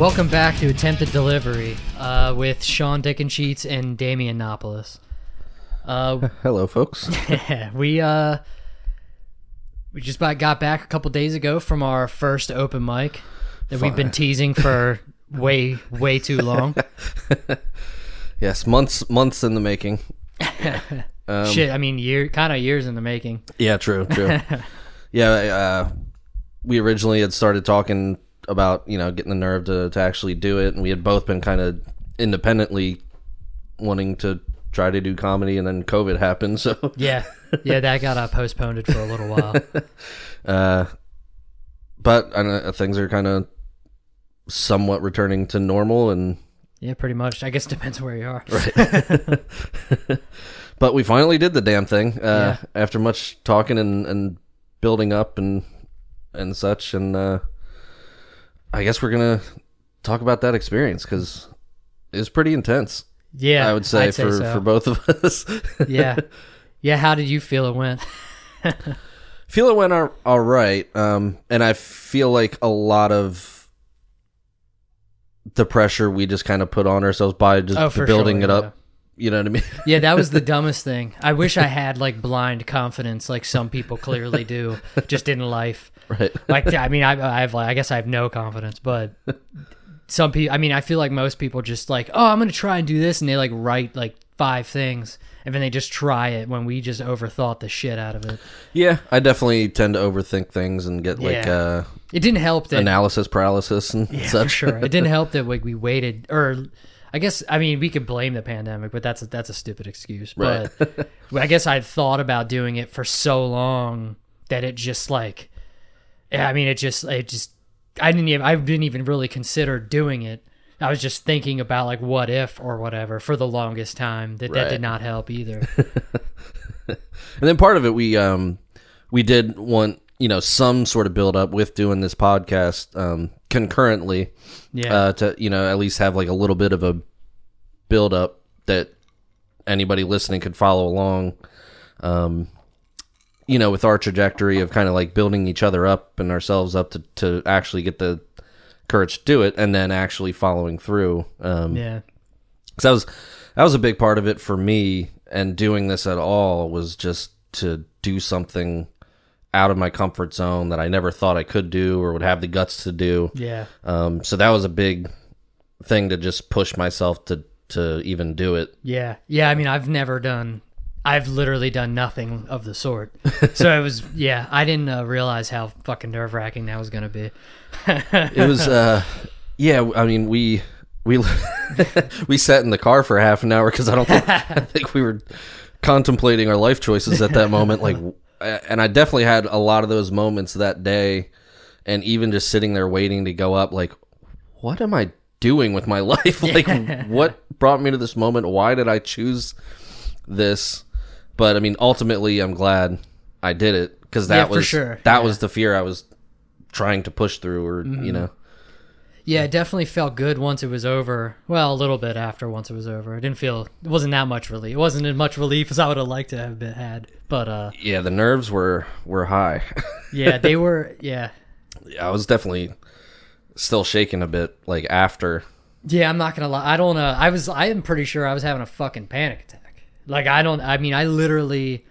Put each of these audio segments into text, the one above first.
Welcome back to Attempted Delivery uh, with Sean Dickensheets and Damian Nopolis. Uh, Hello, folks. we uh, we just about got back a couple days ago from our first open mic that we've been teasing for way way too long. yes, months months in the making. Um, Shit, I mean, year kind of years in the making. Yeah, true, true. yeah, uh, we originally had started talking about you know getting the nerve to to actually do it, and we had both been kind of independently wanting to try to do comedy, and then COVID happened. So, Yeah, yeah, that got uh, postponed for a little while. uh, but I know things are kind of somewhat returning to normal, and Yeah, pretty much. I guess it depends where you are. right. but we finally did the damn thing uh, Yeah. after much talking and, and building up and and such and uh, i guess we're gonna talk about that experience because it's pretty intense Yeah, i would say I'd for so. for both of us yeah, yeah. How did you feel it went? feel it went all, all right um and i feel like a lot of the pressure we just kind of put on ourselves by just Oh, building sure, it up yeah. you know what i mean Yeah, that was the dumbest thing. I wish I had like blind confidence, like some people clearly do, just in life. Right Like, I mean, I, I have, like, I guess I have no confidence, but some people. I mean, I feel like most people just like, oh, I'm gonna try and do this, and they like write like five things, and then they just try it. When we just overthought the shit out of it. yeah i definitely tend to overthink things and get like Yeah. uh It didn't help that analysis paralysis and Yeah, such sure. It didn't help that like we waited, or I guess I mean we could blame the pandemic, but that's a, that's a stupid excuse. But I guess I'd thought about doing it for so long that it just like, yeah, I mean it just it just I didn't even I didn't even really consider doing it. I was just thinking about like what if or whatever for the longest time. That that did not help either. And then part of it, we um, we did want you know some sort of build up with doing this podcast um, concurrently Yeah. uh, to you know at least have like a little bit of a build up that anybody listening could follow along. Um, you know, with our trajectory of kind of like building each other up and ourselves up to to actually get the courage to do it, and then actually following through. Um, yeah. because that was that was a big part of it for me and doing this at all was just to do something out of my comfort zone that I never thought I could do or would have the guts to do. Yeah. Um, so that was a big thing to just push myself to to even do it. Yeah. Yeah, I mean, I've never done I've literally done nothing of the sort. So it was yeah, I didn't uh, realize how fucking nerve-wracking that was going to be. It was uh yeah, I mean we we we sat in the car for half an hour cuz I don't think I think we were contemplating our life choices at that moment like and I definitely had a lot of those moments that day and even just sitting there waiting to go up like what am I doing with my life like what brought me to this moment why did I choose this but I mean ultimately I'm glad I did it cuz that Yeah, was sure. that Yeah. Mm-hmm. was the fear I was trying to push through or you know Yeah, it definitely felt good once it was over. Well, a little bit after once it was over. It didn't feel it wasn't that much relief. It wasn't as much relief as I would have liked to have been, had. But uh yeah the nerves were were high yeah, they were yeah. yeah. i was definitely still shaking a bit like after Yeah, I'm not gonna lie. I don't. Uh, I was. I am pretty sure I was having a fucking panic attack. Like I don't. I mean, I literally,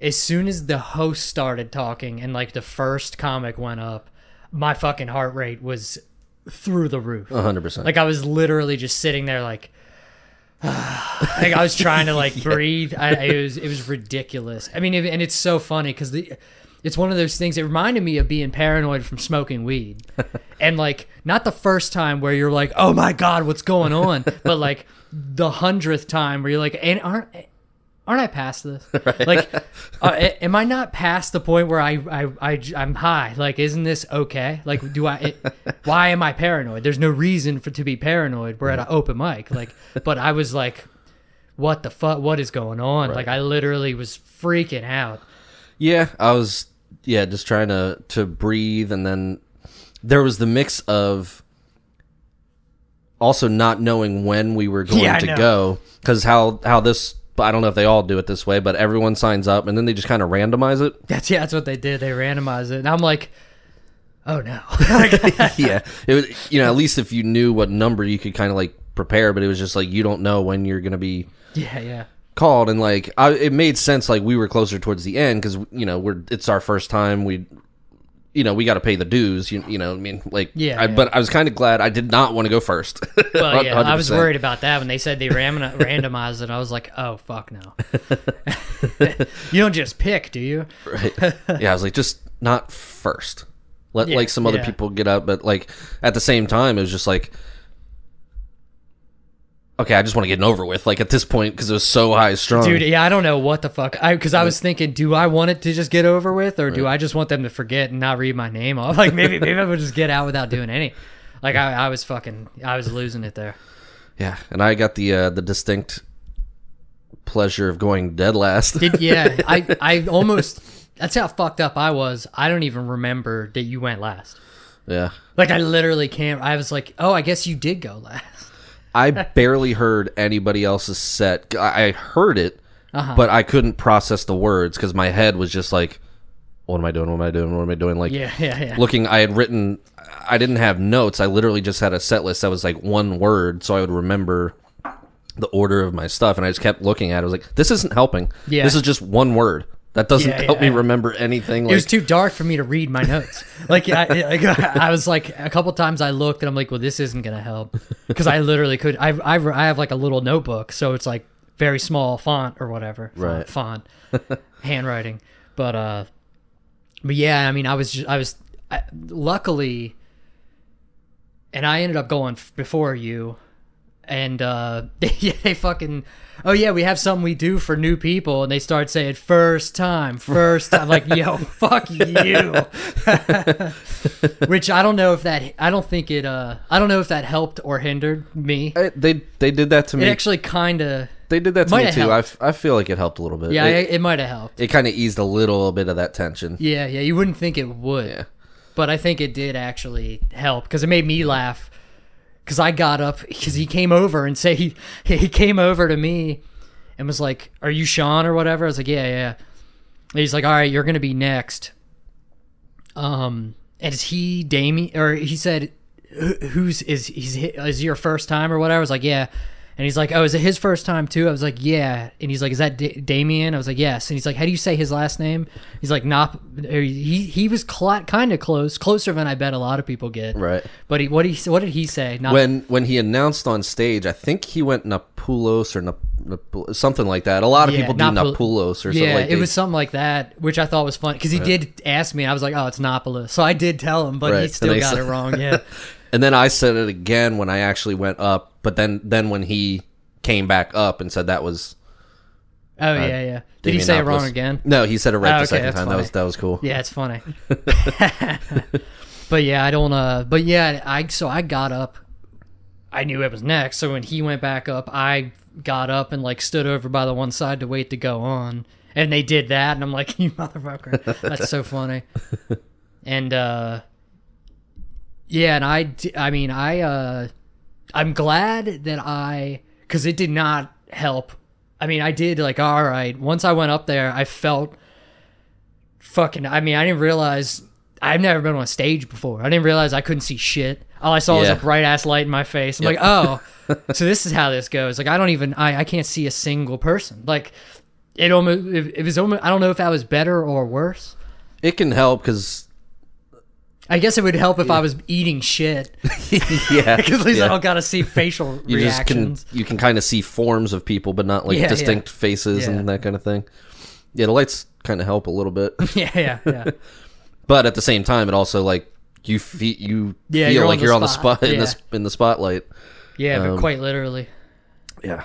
as soon as the host started talking and like the first comic went up, my fucking heart rate was through the roof. 100% Like I was literally just sitting there, like, like I was trying to like breathe. I, it was it was ridiculous. I mean, it, and it's so funny because the it's one of those things. It reminded me of being paranoid from smoking weed, and like not the first time where you're like, oh my god, what's going on, but like the hundredth time where you're like, and aren't. Aren't I past this? Like, uh, am I not past the point where I, I, I, I'm high? Like, isn't this okay? Like, do I? It, why am I paranoid? There's no reason for to be paranoid. We're at an open mic. Like, but I was like, what the fuck? What is going on? Like, I literally was freaking out. Yeah, I was yeah, just trying to to breathe and then there was the mix of also not knowing when we were going Yeah, to go cuz how how this I don't know if they all do it this way, but everyone signs up and then they just kind of randomize it. That's yeah, that's what they did. They randomized it, and I'm like, oh no. yeah, it was, you know, at least if you knew what number, you could kind of like prepare. But it was just like you don't know when you're gonna be yeah, yeah. called, and like I, it made sense. Like we were closer towards the end because you know we're it's our first time. We, you know, we got to pay the dues. You, you know, I mean, like Yeah, I, yeah. But I was kind of glad I did not want to go first. Well, yeah, I was worried about that when they said they ram- randomized it. I was like, oh fuck no. you don't just pick, do you? Right. yeah, I was like, just not first. Let Yeah, like some other people get up, but like at the same time, it was just like, okay, I just want to get it over with. Like at this point, because it was so high strung. Dude, yeah, I don't know what the fuck. I because I was thinking, do I want it to just get over with, or do I just want them to forget and not read my name off? Like maybe maybe I would just get out without doing any. Like I, I was fucking, I was losing it there. yeah, and I got the uh, the distinct pleasure of going dead last. Did yeah, I I almost. That's how fucked up I was. I don't even remember that you went last. yeah, Like I literally can't. I was like, oh, I guess you did go last. I barely heard anybody else's set. I heard it, Uh-huh. but I couldn't process the words because my head was just like, "What am I doing? What am I doing? What am I doing?" Like, Yeah, yeah, yeah. looking i had written i didn't have notes i literally just had a set list that was like one word so i would remember the order of my stuff and i just kept looking at it i was like this isn't helping Yeah. this is just one word that doesn't Yeah, help me remember anything It was too dark for me to read my notes. Like I, like, I was like a couple times I looked and I'm like, well, this isn't gonna help because I literally could. I, I I have like a little notebook, so it's like very small font or whatever. Right. Font, handwriting, but uh, but yeah, I mean, I was just I was I, luckily, and I ended up going before you, and uh, yeah, they fucking. Oh yeah, we have something we do for new people, and they start saying first time, first time. like, yo, fuck you. Which I don't know if that. I don't think it. Uh, I don't know if that helped or hindered me. I- they they did that to It me actually kind of. they did that to me too I, I feel like it helped a little bit Yeah, it, it, it might have helped. it kind of eased a little bit of that tension Yeah, yeah. You wouldn't think it would. yeah but I think it did actually help because it made me laugh. Because I got up because he came over and say he he came over to me and was like, "Are you Sean or whatever?" I was like, "Yeah, yeah." And he's like, "All right, you're gonna be next." Um, and is he Damien or he said, "Who's is he's is your first time or whatever?" I was like, "Yeah." And he's like, "Oh, is it his first time too?" I was like, "Yeah." And he's like, "Is that D- Damien?" I was like, "Yes." And he's like, "How do you say his last name?" He's like, "Not." He he was cl- kind of close, closer than I bet a lot of people get. right But he what he what did he say? Not, when when he announced on stage i think he went napulos or Nap- Nap- something like that a lot of Yeah, people do Napol- napulos or something yeah, like it they- was something like that, which I thought was fun because he did ask me, and I was like, "Oh, it's Napolis," so I did tell him, but he still got said- it wrong. Yeah, And then I said it again when I actually went up, but then then when he came back up and said that was oh yeah, yeah. Did he say it wrong again? No, he said it right Oh, the okay, second time. That was that was cool. Yeah, it's funny. but yeah, I don't. Uh, but yeah, I so I got up. I knew it was next, so when he went back up, I got up and like stood over by the one side to wait to go on, and they did that, and I'm like, you motherfucker, that's so funny. And uh, yeah, and I, I mean, I, uh, I'm glad that I, because it did not help. I mean, I did like all right. Once I went up there, I felt fucking I mean, I didn't realize I've never been on a stage before. I didn't realize I couldn't see shit. All I saw was a bright ass light in my face. I'm like, oh, so this is how this goes. Like, I don't even I, I can't see a single person. Like, it almost it, it was almost I don't know if that was better or worse. It can help because I guess it would help if I was eating shit yeah, because at least I yeah. don't gotta see facial you just can you can kind of see forms of people, but not like Yeah, distinct yeah. faces Yeah. and that kind of thing. Yeah, the lights kind of help a little bit, yeah, yeah, yeah. but at the same time, it also like you fe- you Yeah, feel you're on like the you're on the spot. spot in Yeah. in the spotlight. Yeah, but Um, quite literally. Yeah.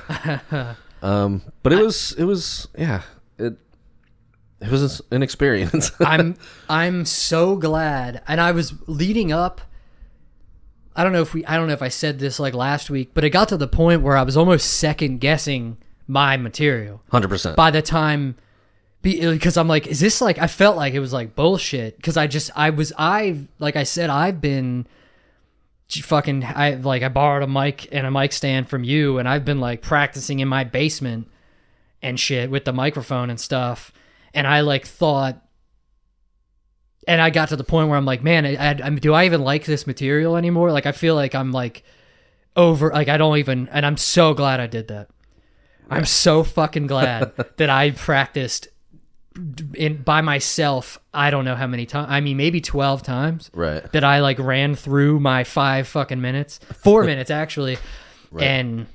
um, but it was it was yeah it it was an experience. I'm I'm so glad, and I was leading up. I don't know if we I don't know if I said this like last week, but it got to the point where I was almost second guessing my material Hundred percent. by the time because uh, I'm like, is this like I felt like it was like bullshit because I just I was I like I said I've been fucking I like I borrowed a mic and a mic stand from you and I've been like practicing in my basement and shit with the microphone and stuff and I like thought and I got to the point where I'm like, man, I, I, do I even like this material anymore? Like, I feel like I'm like over, like I don't even, and I'm so glad I did that. I'm so fucking glad that I practiced in by myself. I don't know how many times. I mean, maybe twelve times. Right. That I like ran through my five fucking minutes, four minutes actually, Right. and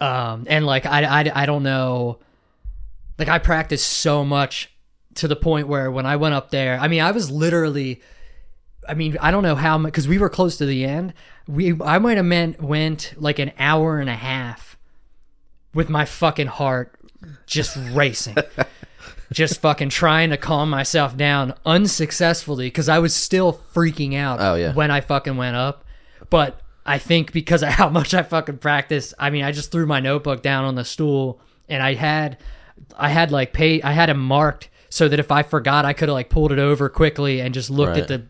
um and like I, I I don't know, like I practiced so much to the point where when I went up there, I mean, I was literally. I mean, I don't know how much because we were close to the end. We I might have meant went like an hour and a half with my fucking heart just racing, just fucking trying to calm myself down unsuccessfully because I was still freaking out. Oh, yeah. when I fucking went up, but I think because of how much I fucking practiced, I mean, I just threw my notebook down on the stool and I had, I had like pay, I had it marked so that if I forgot, I could have like pulled it over quickly and just looked at the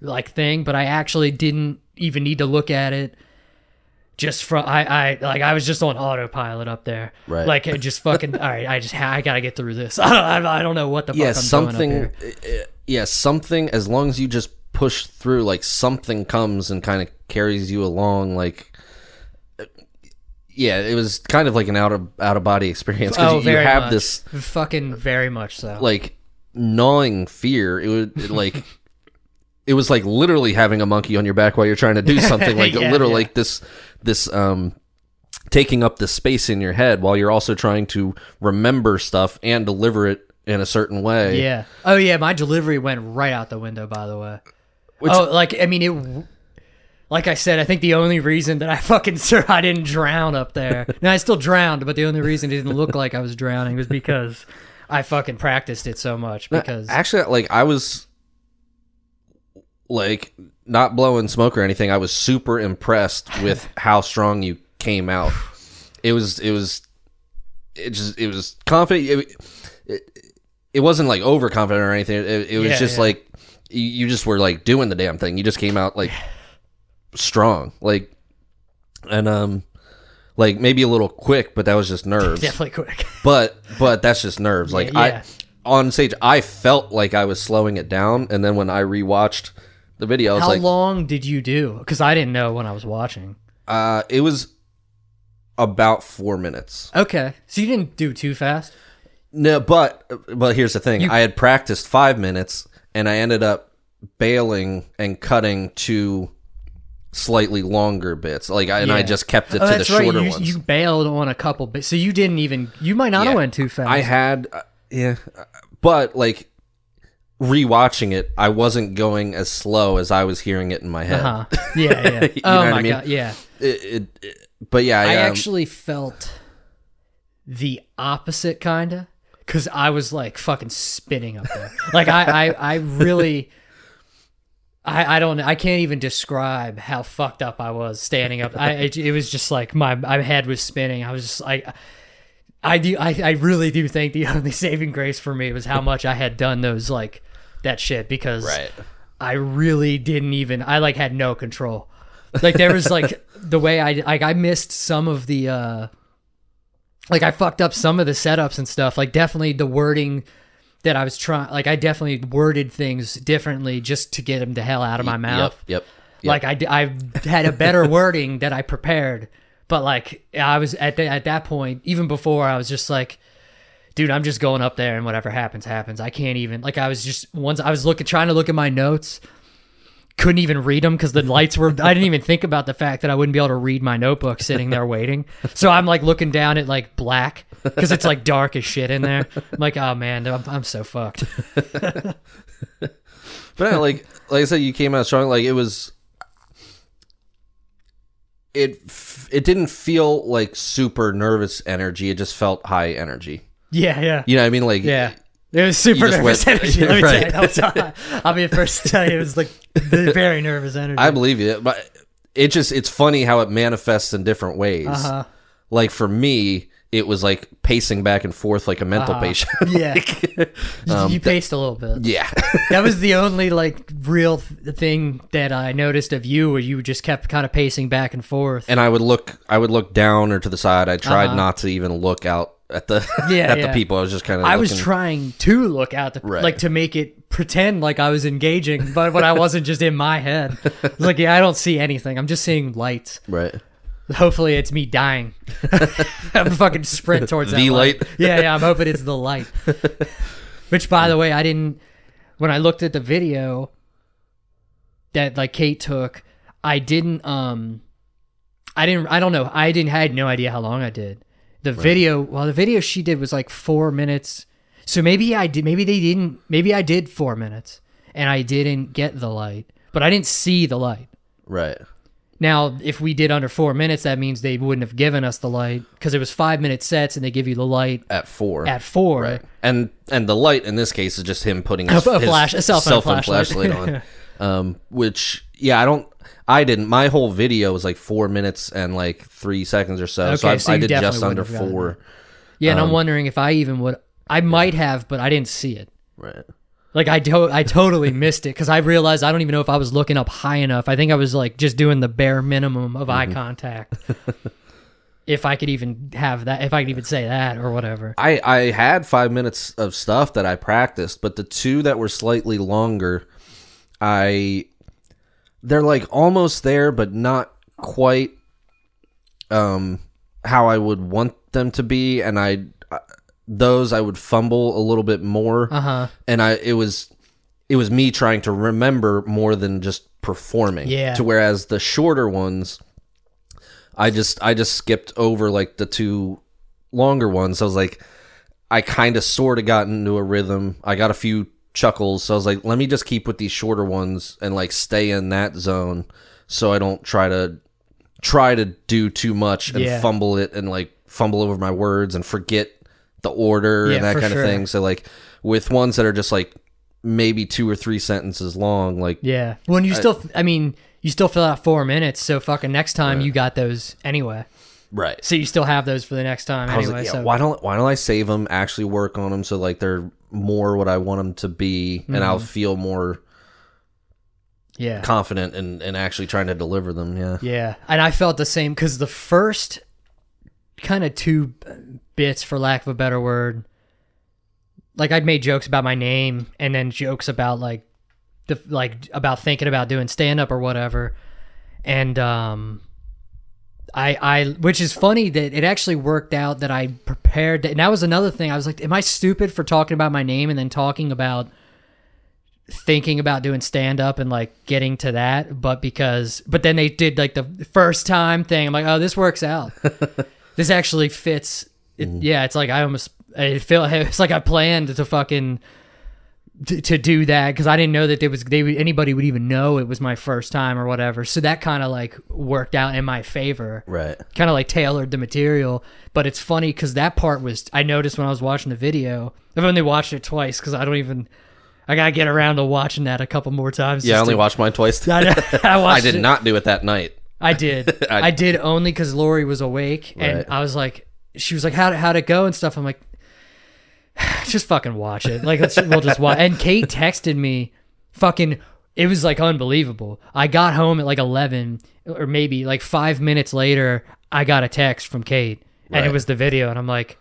like thing, but I actually didn't even need to look at it. Just from I, I like I was just on autopilot up there, Right. Like just fucking all right. I just ha- I gotta get through this. I don't, I don't know what the yeah, fuck I'm something. here. uh, Yeah, something. As long as you just push through, like something comes and kind of carries you along. Like, uh, yeah, it was kind of like an out of out of body experience because Oh, you, you have much. this fucking very much so. like gnawing fear. It would it, like. It was like literally having a monkey on your back while you're trying to do something. Like Yeah, literally yeah. like this this um taking up the space in your head while you're also trying to remember stuff and deliver it in a certain way. Yeah. Oh yeah, my delivery went right out the window. By the way. oh, like I mean it. Like I said, I think the only reason that I fucking sir I didn't drown up there. and I still drowned, but the only reason it didn't look like I was drowning was because I fucking practiced it so much. Because actually like i was like not blowing smoke or anything i was super impressed with how strong you came out it was it was it just it was confident it, it, it wasn't like overconfident or anything it, it was Yeah, just yeah. like you, you just were like doing the damn thing you just came out like strong like and um like maybe a little quick but that was just nerves definitely quick. but but that's just nerves. Like yeah. I on stage, I felt like I was slowing it down, and then when I rewatched the video, I was How like, long did you do? Because I didn't know when I was watching. uh, it was about four minutes. Okay, so you didn't do too fast. No, but but here's the thing: I had practiced five minutes, and I ended up bailing and cutting to slightly longer bits. Like, I, and I just kept it Oh, to the that's right. shorter You, ones. you bailed on a couple, but so you didn't even. You might not Yeah. have went too fast. I had, uh, yeah, uh, but like rewatching it, I wasn't going as slow as I was hearing it in my head. Uh-huh. Yeah, yeah. You oh know what my I mean? god, yeah. It, it, it- but yeah, I, I um, actually felt the opposite, kinda, because I was like fucking spinning up there. like I, I, I really. I, I don't I can't even describe how fucked up I was standing up. I it, it was just like my my head was spinning. I was just like I do I, I really do think the only saving grace for me was how much I had done those like that shit because right. I really didn't even I like had no control. Like there was like the way I like I missed some of the uh like I fucked up some of the setups and stuff. Like definitely the wording that I was trying like I definitely worded things differently just to get them the hell out of my mouth. Yep. Yep. yep. Like I, I had a better wording that I prepared, but like I was at the, at that point, even before I was just like, dude, I'm just going up there and whatever happens, happens. I can't even like I was just once I was looking, trying to look at my notes, couldn't even read them because the lights were. I didn't even think about the fact that I wouldn't be able to read my notebook sitting there waiting. So I'm like looking down at like black because it's like dark as shit in there. I'm like, oh man, I'm, I'm so fucked. But yeah, like like I said, you came out strong. Like it was. It it didn't feel like super nervous energy. It just felt high energy. Yeah, yeah. You know what I mean? Like Yeah. It was super nervous went- energy. Let me Right. tell you. I'll be the first to tell you it was like very nervous energy. I believe you, but it just it's funny how it manifests in different ways. Uh-huh. Like for me, it was like pacing back and forth like a mental Uh-huh. patient. Yeah. Um, you paced a little bit. yeah. That was the only like real th- thing that I noticed of you, where you just kept kind of pacing back and forth. and I would look I would look down or to the side. I tried Uh-huh. not to even look out at the Yeah, at yeah. the people. I was just kind of I was trying to look out the Right. like to make it pretend like I was engaging, but when I wasn't just in my head, I was like, yeah, I don't see anything. I'm just seeing lights. right. Hopefully, it's me dying. I'm fucking sprint towards that The light. light? Yeah, yeah. I'm hoping it's the light. Which, by the way, I didn't. When I looked at the video that like Kate took, I didn't. Um, I didn't. I don't know. I didn't. I had no idea how long I did. The video. Well, the video she did was like four minutes. So maybe I did. Maybe they didn't. Maybe I did four minutes, and I didn't get the light. But I didn't see the light. Right. Now, if we did under four minutes, that means they wouldn't have given us the light because it was five minute sets, and they give you the light At four. at four. Right. And and the light in this case is just him putting A- his, a his flash- a cell phone flashlight. flashlight on. um, which yeah, I don't. I didn't. My whole video was like four minutes and like three seconds or so. so, Okay, I, so I did just under wouldn't have gotten four. Yeah, and I'm Um, wondering if I even would. I might have, but I didn't see it. Right. Like I to- I totally missed it because I realized I don't even know if I was looking up high enough. I think I was like just doing the bare minimum of Mm-hmm. eye contact. if I could even have that, if I could even say that or whatever. I I had five minutes of stuff that I practiced, but the two that were slightly longer, I they're like almost there, but not quite um how I would want them to be, and I those I would fumble a little bit more, Uh huh. and I it was it was me trying to remember more than just performing. Yeah. To whereas the shorter ones, I just I just skipped over like the two longer ones. I was like, I kind of sort of got into a rhythm. I got a few chuckles, so I was like, let me just keep with these shorter ones and like stay in that zone, so I don't try to try to do too much and Yeah. fumble it and like fumble over my words and forget the order Yeah, and that kind sure. of thing. So like with ones that are just like maybe two or three sentences long, like Yeah. When you still, I mean, you still fill out four minutes, so fucking next time you got those anyway. right. So you still have those for the next time I anyway. like, yeah, so why don't why don't I save them? Actually work on them so like they're more what I want them to be, and I'll Mm-hmm. feel more yeah. confident and in actually trying to deliver them. Yeah, Yeah, and I felt the same because the first kind of two bits, for lack of a better word, like I'd made jokes about my name and then jokes about like the like about thinking about doing stand up or whatever, and um, I I which is funny that it actually worked out that I prepared, that and that was another thing. I was like, am I stupid for talking about my name and then talking about thinking about doing stand up and like getting to that, but because but then they did like the first time thing. I'm like, oh, this works out. this actually fits. It, mm. Yeah, it's like I almost I feel it's like I planned to fucking to, to do that because I didn't know that there was they anybody would even know it was my first time or whatever. So that kind of like worked out in my favor right. kind of like tailored the material. But it's funny because that part was I noticed when I was watching the video. I've only watched it twice because I don't even. I gotta get around to watching that a couple more times. Yeah, I only to- watched mine twice. I, I I did it- not do it that night. I did. I- I, did only because Lori was awake, and Right. I was like, she was like, "How how'd it go?" and stuff. I'm like, just fucking watch it. Like, let's we'll just watch. And Kate texted me, fucking. It was like unbelievable. I got home at like 11, or maybe like five minutes later. I got a text from Kate, and it was the video, and I'm like.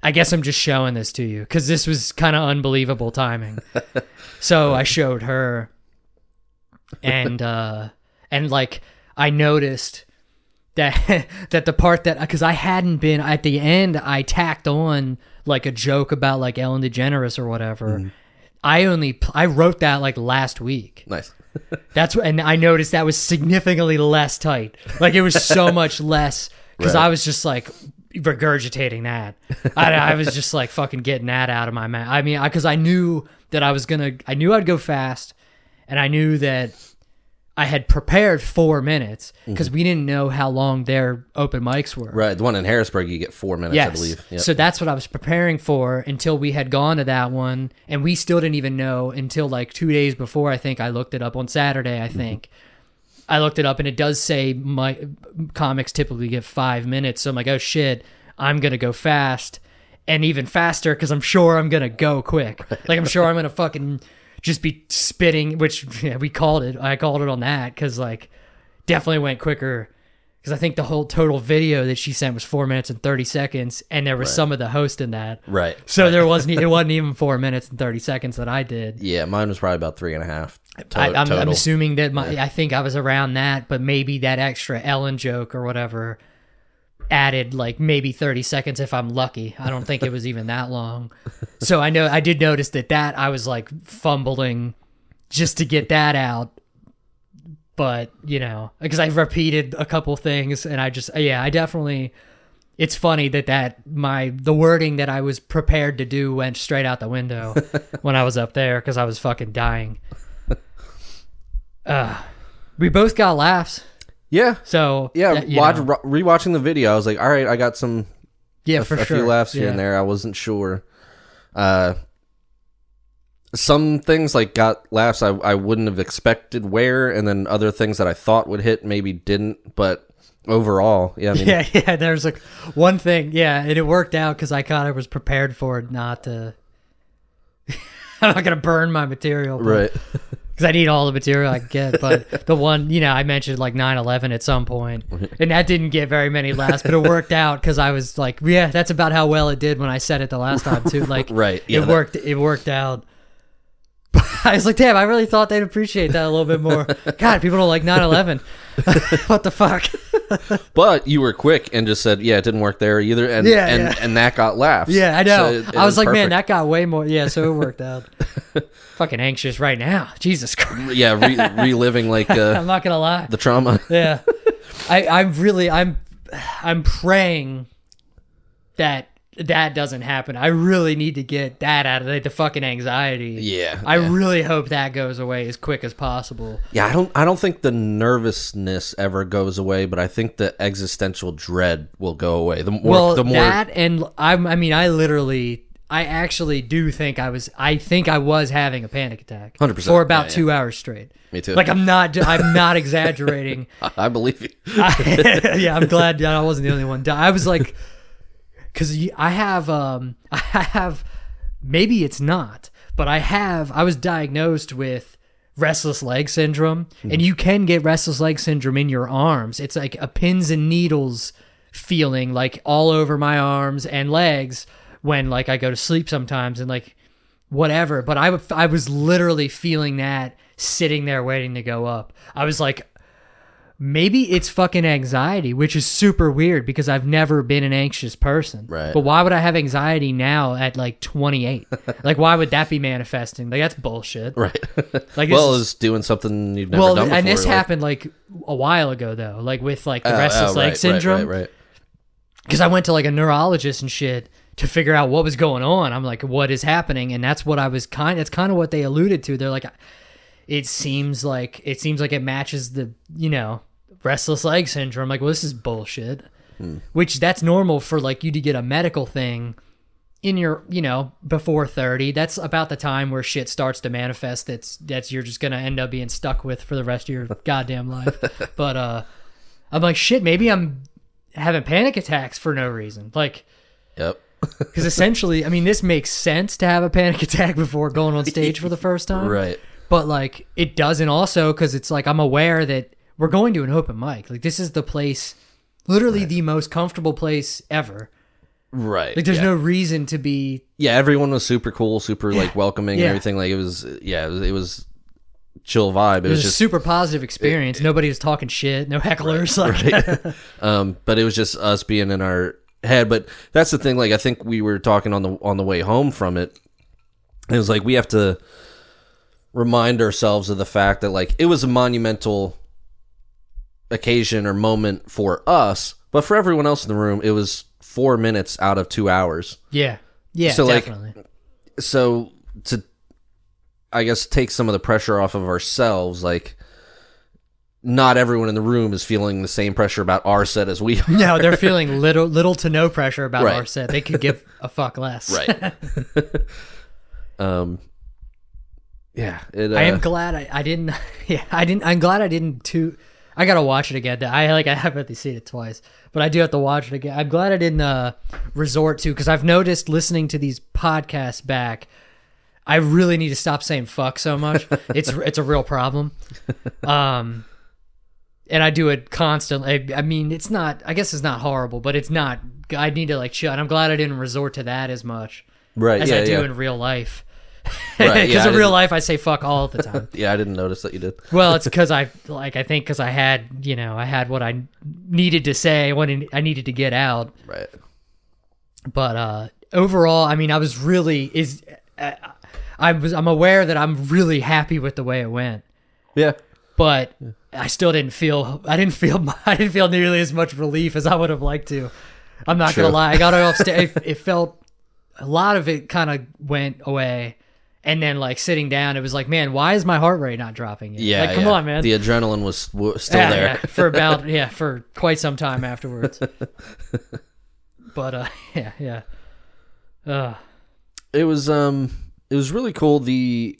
I guess I'm just showing this to you because this was kind of unbelievable timing. so I showed her, and uh, and like I noticed that that the part that because I hadn't been at the end, I tacked on like a joke about like Ellen DeGeneres or whatever. Mm-hmm. I only I wrote that like last week. Nice. That's what, and I noticed that was significantly less tight. Like it was so much less because Right. I was just like regurgitating that. I, I was just like fucking getting that out of my mouth. I mean, because I, knew that I was gonna, I knew I'd go fast, and I knew that I had prepared four minutes because we didn't know how long their open mics were. Right. The one in Harrisburg, you get four minutes, I believe. Yep. So that's what I was preparing for until we had gone to that one, and we still didn't even know until like two days before. I think I looked it up on Saturday. Mm-hmm. I think I looked it up, and it does say my comics typically get five minutes. So I'm like, oh shit, I'm gonna go fast and even faster because I'm sure I'm gonna go quick. Like I'm sure I'm gonna fucking just be spitting, which yeah, we called it. I called it on that because like definitely went quicker. Because I think the whole total video that she sent was four minutes and thirty seconds, and there was some of the host in that. Right. So there wasn't. It wasn't even four minutes and thirty seconds that I did. Yeah, mine was probably about three and a half. To- I, I'm, I'm assuming that my. I think I was around that, but maybe that extra Ellen joke or whatever added like maybe 30 seconds if I'm lucky. I don't think it was even that long. So I know I did notice that that I was like fumbling just to get that out. But, you know, because I've repeated a couple things and I just yeah, I definitely it's funny that that my the wording that I was prepared to do went straight out the window when I was up there cuz I was fucking dying. Uh we both got laughs. Yeah, So yeah. that- watch, know. rewatching the video, I was like, all right, I got some yeah, a, for a sure. few laughs here Yeah. and there. I wasn't sure. Uh, some things like got laughs I, I wouldn't have expected where, and then other things that I thought would hit maybe didn't. But overall, yeah, I mean, Yeah, yeah. There's like one thing, yeah, and it worked out because I kind of was prepared for it not to. I'm not gonna burn my material, right, Because I need all the material I can get. But the one, you know, I mentioned like 9/11 at some point, and that didn't get very many laughs, but it worked out because I was like, yeah, that's about how well it did when I said it the last time too. Like, Right, yeah, it that- worked. It worked out. I was like, damn, I really thought they'd appreciate that a little bit more. God, people don't like 9/11. what the fuck? but you were quick and just said, yeah, it didn't work there either, and Yeah, and yeah. and that got laughs. Yeah, I know. So it- it I was like, man, that got way more. Yeah, so it worked out. Fucking anxious right now. Jesus Christ. yeah, re- reliving like uh, I'm not gonna lie. the trauma. Yeah, I, I'm really, I'm, I'm praying that that doesn't happen. I really need to get that out of the, the fucking anxiety. Yeah, I yeah. really hope that goes away as quick as possible. Yeah, I don't I don't think the nervousness ever goes away, but I think the existential dread will go away. The more well, the more that and I'm, I mean, I literally, I actually do think I was, I think I was having a panic attack 100%, for about yeah, yeah. two hours straight. me too. Like I'm not, I'm not exaggerating. I, I believe you. yeah, I'm glad I wasn't the only one. I was like, because I have, um, I have, maybe it's not, but I have, I was diagnosed with restless leg syndrome, and you can get restless leg syndrome in your arms. It's like a pins and needles feeling, like all over my arms and legs when like I go to sleep sometimes, and like whatever. But I, w- I was literally feeling that sitting there waiting to go up. I was like, maybe it's fucking anxiety, which is super weird because I've never been an anxious person. Right. But why would I have anxiety now at like 28? like, why would that be manifesting? Like, that's bullshit. Right. Like, well, it's doing something you've never well, done before. and this like- happened like a while ago though, like with like the Oh, restless oh, leg right, syndrome Right, right, because I went to like a neurologist and shit to figure out what was going on. I'm like, what is happening? And that's what I was kind. That's kind of what they alluded to. They're like, it seems like it seems like it matches the you know restless leg syndrome. I'm Like, well, this is bullshit. Which that's normal for like you to get a medical thing in your you know before 30 that's about the time where shit starts to manifest that's that's you're just gonna end up being stuck with for the rest of your goddamn life but uh i'm like shit maybe i'm having panic attacks for no reason like Yep. because essentially i mean this makes sense to have a panic attack before going on stage for the first time Right. but like it doesn't also because it's like i'm aware that we're going to an open mic like this is the place literally the most comfortable place ever Right. like there's yeah. no reason to be Yeah, everyone was super cool, super like welcoming Yeah. and everything. Like it was yeah, it was, it was chill vibe. It It was was a just super positive experience. Nobody was talking shit. No hecklers. Like, um but it was just us being in our head but that's the thing like i think we were talking on the on the way home from it it was like we have to remind ourselves of the fact that like it was a monumental occasion or moment for us but for everyone else in the room it was four minutes out of two hours yeah, yeah, So, like, so to i guess take some of the pressure off of ourselves like not everyone in the room is feeling the same pressure about our set as we are no, they're feeling little, little to no pressure about Right. our set. They could give a fuck less. right um yeah it, uh, I am glad I, I didn't. Yeah, I didn't. I'm glad I didn't too. I gotta watch it again. I like I haven't seen it twice, but I do have to watch it again. I'm glad I didn't uh, resort to because I've noticed listening to these podcasts back. I really need to stop saying fuck so much. it's it's a real problem. Um, and I do it constantly. I, I mean, it's not. I guess it's not horrible, but it's not. I need to like shut. I'm glad I didn't resort to that as much Right. as yeah. I do yeah. in real life. Right, Because yeah, in real life, I say fuck all the time. yeah, I didn't notice that you did. Well, it's because I like I think because I had you know I had what I needed to say, what I needed to get out. Right. But uh overall, I mean, I was really is uh, I was I'm aware that I'm really happy with the way it went, Yeah. but I still didn't feel I didn't feel I didn't feel nearly as much relief as I would have liked to. I'm not True. gonna lie, I got off stage. It, it felt a lot of it kind of went away. And then, like sitting down, it was like, man, why is my heart rate not dropping? Yet? Yeah. like, come yeah. on, man. The adrenaline was w- still yeah, there. yeah, for about yeah for quite some time afterwards. but uh, yeah, yeah. Uh, it was um it was really cool the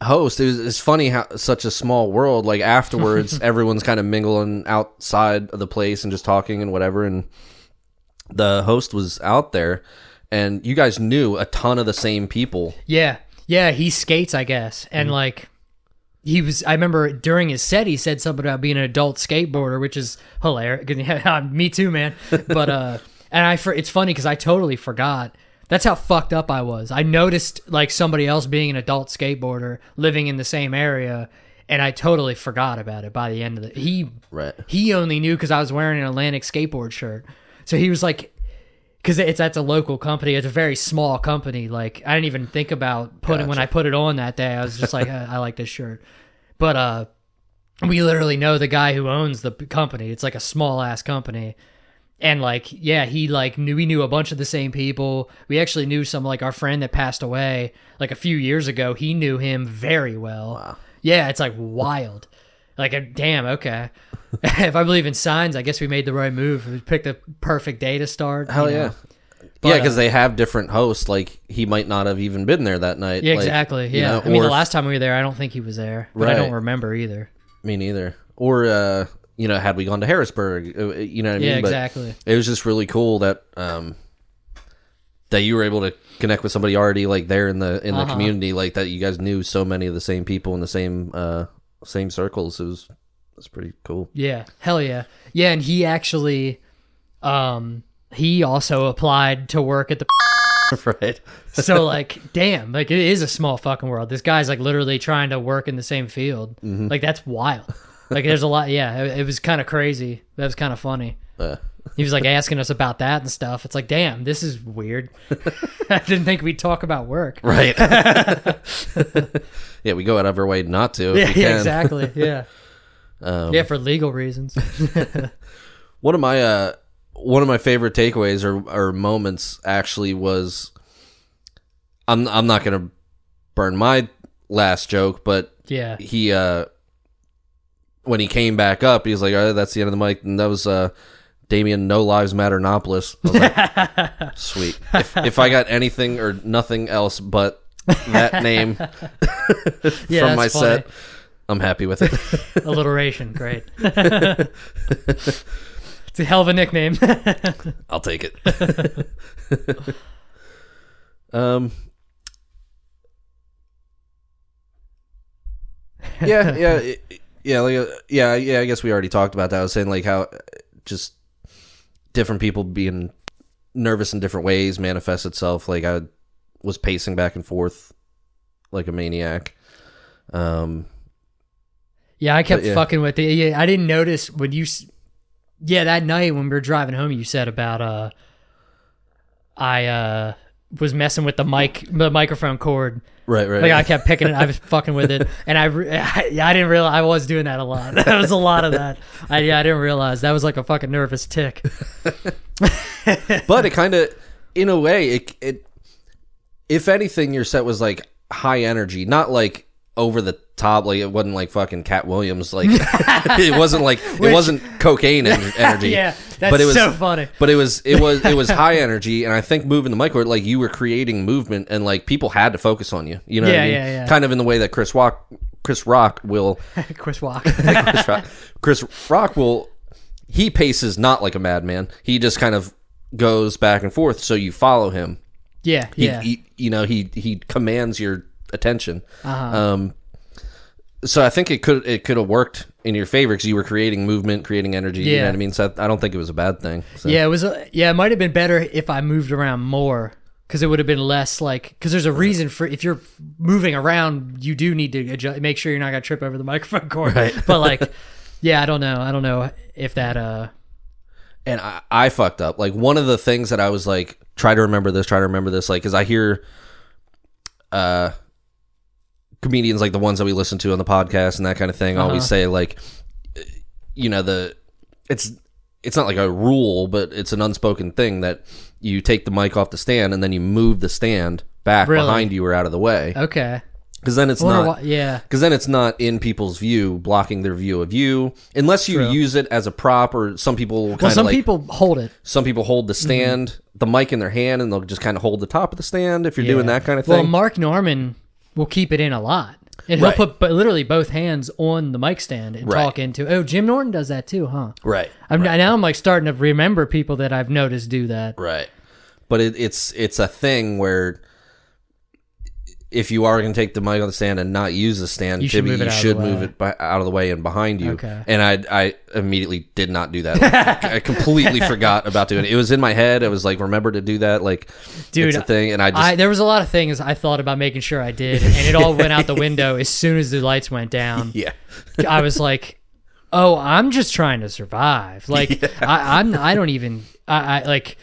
host it was it's funny how such a small world like afterwards everyone's kind of mingling outside of the place and just talking and whatever and the host was out there and you guys knew a ton of the same people yeah, yeah. He skates, I guess, and like he was. I remember during his set, he said something about being an adult skateboarder, which is hilarious. Me too, man. But uh, and I for it's funny because I totally forgot. That's how fucked up I was. I noticed like somebody else being an adult skateboarder living in the same area, and I totally forgot about it by the end of the. He right he only knew because I was wearing an Atlantic skateboard shirt. So he was like, because it's that's a local company. It's a very small company. Like I didn't even think about putting when I put it on that day. I was just like, I, I like this shirt. But uh, we literally know the guy who owns the company. It's like a small ass company. And like, yeah, he like knew we knew a bunch of the same people. We actually knew some like our friend that passed away like a few years ago. He knew him very well. Wow. Yeah, it's like wild. Like, uh, damn, okay. if I believe in signs, I guess we made the right move. We picked the perfect day to start. hell you know. yeah But, yeah because uh, they have different hosts like he might not have even been there that night Yeah, like, exactly. you Yeah. know, I mean, the last time we were there, I don't think he was there, but I don't remember either. me neither or uh you know had we gone to harrisburg uh, you know what i mean Yeah, But- exactly. it was just really cool that um that you were able to connect with somebody already like there in the in the Uh-huh. community like that you guys knew so many of the same people in the same uh same circles it was it's pretty cool Yeah, hell yeah, yeah. And he actually, um, he also applied to work at the. right so like, damn, like it is a small fucking world. This guy's like literally trying to work in the same field. Mm-hmm. Like that's wild. Like there's a lot. Yeah, it, it was kind of crazy. That was kind of funny. uh, He was like asking us about that and stuff. It's like, damn, this is weird. I didn't think we'd talk about work. right yeah we go out of our way not to Yeah, we yeah, can. exactly. Yeah, um, yeah, for legal reasons. one of my uh one of my favorite takeaways or or moments actually was I'm I'm not gonna burn my last joke, but Yeah, he uh when he came back up, he was like, "Oh, that's the end of the mic," and that was uh Damien No Lives Matter Nopolis. Like, "Sweet." If if I got anything or nothing else but that name Yeah, from my funny. set, I'm happy with it. alliteration, great. it's a hell of a nickname. I'll take it. um. Yeah, yeah, yeah, like, uh, yeah, yeah. I guess we already talked about that. I was saying like how uh, just different people being nervous in different ways manifests itself. Like I was pacing back and forth like a maniac. Um. yeah, I kept yeah. fucking with it. Yeah, I didn't notice when you. Yeah, that night when we were driving home, you said about uh, I uh was messing with the mic, the microphone cord. Right. Right. Like I kept picking it, I was fucking with it, and I, re- I, yeah, I didn't realize I was doing that a lot. That was a lot of that. I, yeah, I didn't realize that was like a fucking nervous tick. but it kind of in a way it it if anything your set was like high energy not like over the top like it wasn't like fucking Katt Williams like it wasn't like it wasn't cocaine en- energy yeah, that's but it was so funny. but it was it was it was high energy and i think moving the mic like you were creating movement and like people had to focus on you you know what Yeah, I mean? yeah, yeah. kind of in the way that chris rock Chris Rock will Chris Walk. Chris Rock, Chris Rock will he paces not like a madman. He just kind of goes back and forth, so you follow him. yeah, He, yeah. he you know he he commands your attention. Uh-huh. Um, so I think it could it could have worked in your favor because you were creating movement, creating energy. You know Yeah. what I mean? So I, I don't think it was a bad thing. So. Yeah, it was. A, yeah, it might have been better if I moved around more because it would have been less like because there's a reason for if you're moving around, you do need to adjust, make sure you're not gonna trip over the microphone cord. Right. But like, yeah, I don't know. I don't know if that. uh and I, I fucked up. Like one of the things that I was like, try to remember this, try to remember this, like, because I hear, uh, comedians like the ones that we listen to on the podcast and that kind of thing always say like, you know, the it's it's not like a rule, but it's an unspoken thing that you take the mic off the stand and then you move the stand back Really? behind you or out of the way Okay. because then it's not why- yeah. because then it's not in people's view, blocking their view of you, unless you True. use it as a prop or some people kind Well, some like people hold it. some people hold Mm-hmm. the stand, the mic in their hand, and they'll just kind of hold the top of the stand if you're doing that kind of thing Well. Mark Normand will keep it in a lot. And Right. he'll put but literally both hands on the mic stand and Right. talk into. Oh, Jim Norton does that too, huh? right, I'm now I'm like starting to remember people that I've noticed do that. right. But it, it's it's a thing where if you are going to take the mic on the stand and not use the stand, You should Jimmy, move it you out of should the move way. it by, out of the way and behind you. Okay. And I I immediately did not do that. I completely forgot about doing it. It was in my head. I was like, remember to do that. Like, Dude, it's a thing. And I just I, there was a lot of things I thought about making sure I did, and it all went out the window as soon as the lights went down. yeah. I was like, "Oh, I'm just trying to survive." Like I, I'm, I don't even, I, I like,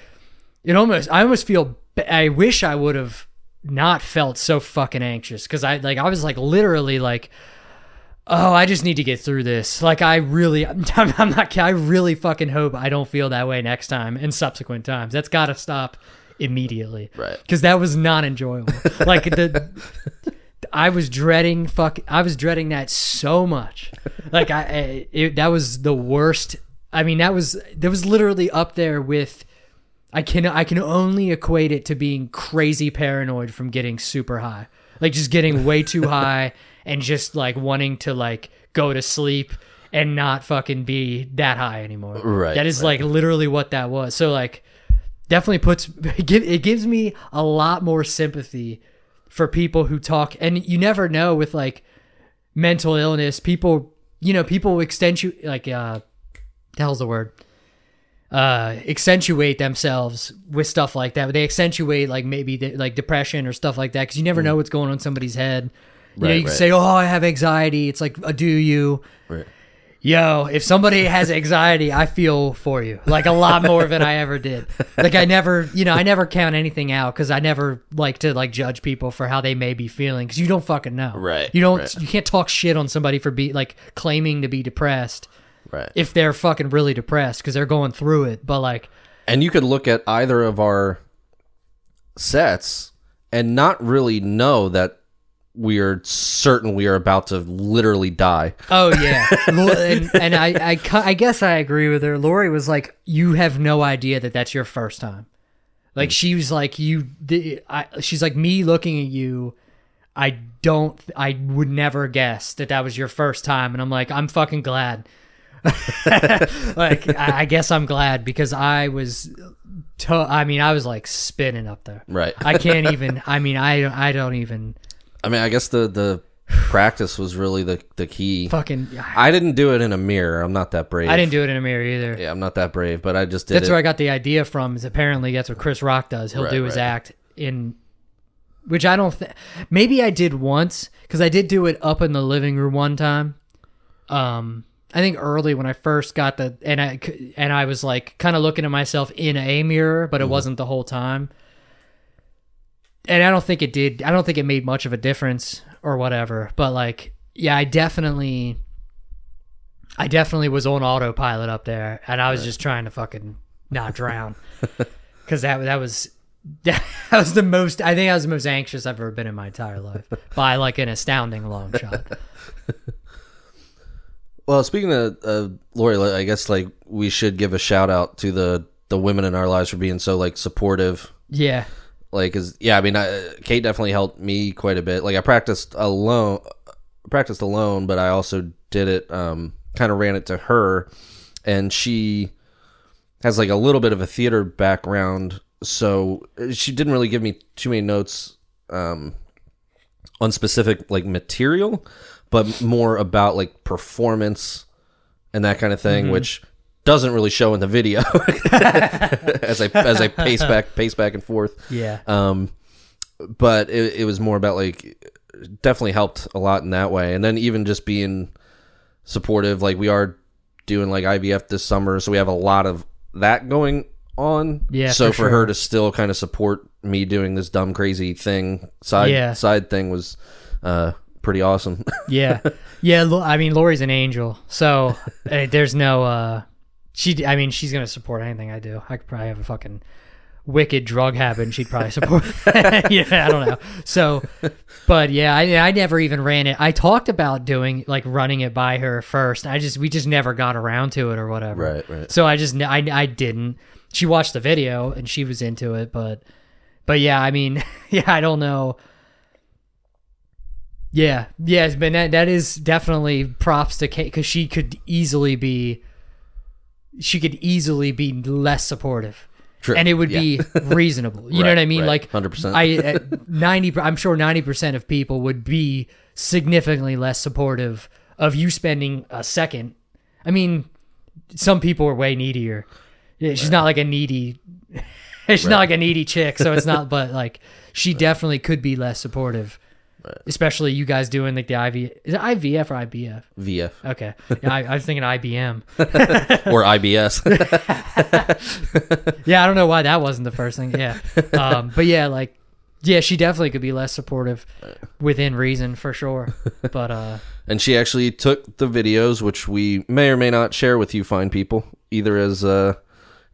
it almost, I almost feel, I wish I would have not felt so fucking anxious because I like, I was like literally like. Oh, I just need to get through this. Like, I really, I'm, I'm not. I really fucking hope I don't feel that way next time and subsequent times. That's got to stop immediately. Right. Because that was not enjoyable. like the, I was dreading fuck. I was dreading that so much. Like I, I it, that was the worst. I mean, that was that was literally up there with. I can I can only equate it to being crazy paranoid from getting super high, like just getting way too high and just like wanting to like go to sleep and not fucking be that high anymore. Right, That is right. like literally what that was. So like, definitely puts it gives me a lot more sympathy for people who talk and you never know with like mental illness people you know people extend you like uh the hell's the word uh accentuate themselves with stuff like that they accentuate like maybe de- like depression or stuff like that because you never know what's going on in somebody's head you know Right, can say oh i have anxiety it's like uh, do you Right. Yo, if somebody has anxiety, I feel for you. Like a lot more than I ever did. Like I never, you know, I never count anything out because I never like to like judge people for how they may be feeling because you don't fucking know. Right, You don't. right. You can't talk shit on somebody for be like claiming to be depressed Right. if they're fucking really depressed because they're going through it. But like, And you could look at either of our sets and not really know that we are certain we are about to literally die. Oh yeah, Lo- and, and I, I, cu- I guess I agree with her. Lori was like, "You have no idea that that's your first time." Like mm. she was like, "You," the- I, she's like, "Me looking at you, I don't, I would never guess that that was your first time." And I'm like, "I'm fucking glad." like I, I guess I'm glad because I was, to- I mean, I was like spinning up there. Right. I can't even. I mean, I, I don't even I mean, I guess the the practice was really the the key. fucking. I didn't do it in a mirror. I'm not that brave. I didn't do it in a mirror either. Yeah, I'm not that brave, but I just did That's it. where I got the idea from. Is apparently that's what Chris Rock does. He'll Right, do his right. act in, which I don't. Th- maybe I did once because I did do it up in the living room one time. Um, I think early when I first got the and I and I was like kind of looking at myself in a mirror, but it Mm-hmm. wasn't the whole time. And I don't think it did. I don't think it made much of a difference or whatever. But like, yeah, I definitely. I definitely was on autopilot up there, and I was just trying to fucking not drown, because that that was that was the most. I think I was the most anxious I've ever been in my entire life by like an astounding long shot. Well, speaking of uh, Lori, I guess like we should give a shout out to the the women in our lives for being so like supportive. Yeah, Like, cause yeah, I mean, I, Kate definitely helped me quite a bit. Like, I practiced alone practiced alone, but I also did it. Um, kind of ran it to her, and she has like a little bit of a theater background, so she didn't really give me too many notes um, on specific like material, but more about like performance and that kind of thing, which doesn't really show in the video as I as I pace back pace back and forth. Yeah. Um, but it, it was more about like definitely helped a lot in that way, and then even just being supportive. Like we are doing like IVF this summer, so we have a lot of that going on. Yeah, So for for, sure. her to still kind of support me doing this dumb crazy thing side Yeah. side thing was uh pretty awesome. yeah. Yeah i mean lori's an angel so uh, there's no uh she i mean she's gonna support anything i do. I could probably have a fucking wicked drug habit and she'd probably support yeah i don't know. So but yeah I, I never even ran it. I talked about doing like running it by her first. I just we just never got around to it or whatever. Right, right. so i just I, I didn't. She watched the video and she was into it but but yeah i mean yeah i don't know yeah, yes, but that that is definitely props to Kate because she could easily be, she could easily be less supportive, True. and it would be reasonable. You know what I mean? right. Like 100%. I at ninety, I'm sure ninety percent of people would be significantly less supportive of you spending a second. I mean, some people are way needier. Yeah, She's not like a needy. She's not like a needy chick, so it's not. But like, she definitely could be less supportive. Especially you guys doing like the IV. Is it IVF or IBF? VF Okay. Yeah, I, I was thinking IBM. or IBS. Yeah, I don't know why that wasn't the first thing. Yeah. Um, but yeah, like, yeah, she definitely could be less supportive within reason for sure. But uh, and she actually took the videos, which we may or may not share with you, fine people, either as uh,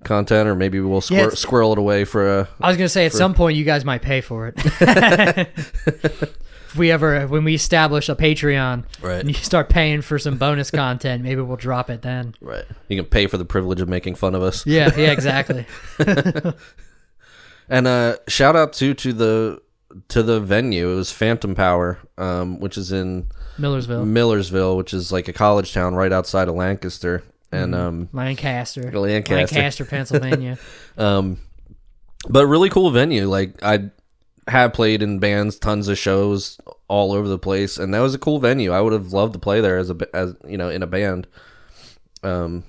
content or maybe we'll squir- it's- squirrel it away for a. I was gonna say at some point you guys might pay for it. If we ever, when we establish a Patreon, Right. and you start paying for some bonus content, maybe we'll drop it then. Right. You can pay for the privilege of making fun of us. Yeah, yeah, exactly. And uh, shout out to to the to the venue. It was Phantom Power, um, which is in Millersville, Millersville, which is like a college town right outside of Lancaster. And um, Lancaster, Lancaster. Lancaster, Pennsylvania. um, but really cool venue. Like I have played in bands, tons of shows all over the place, and that was a cool venue. I would have loved to play there as a as you know in a band. Um,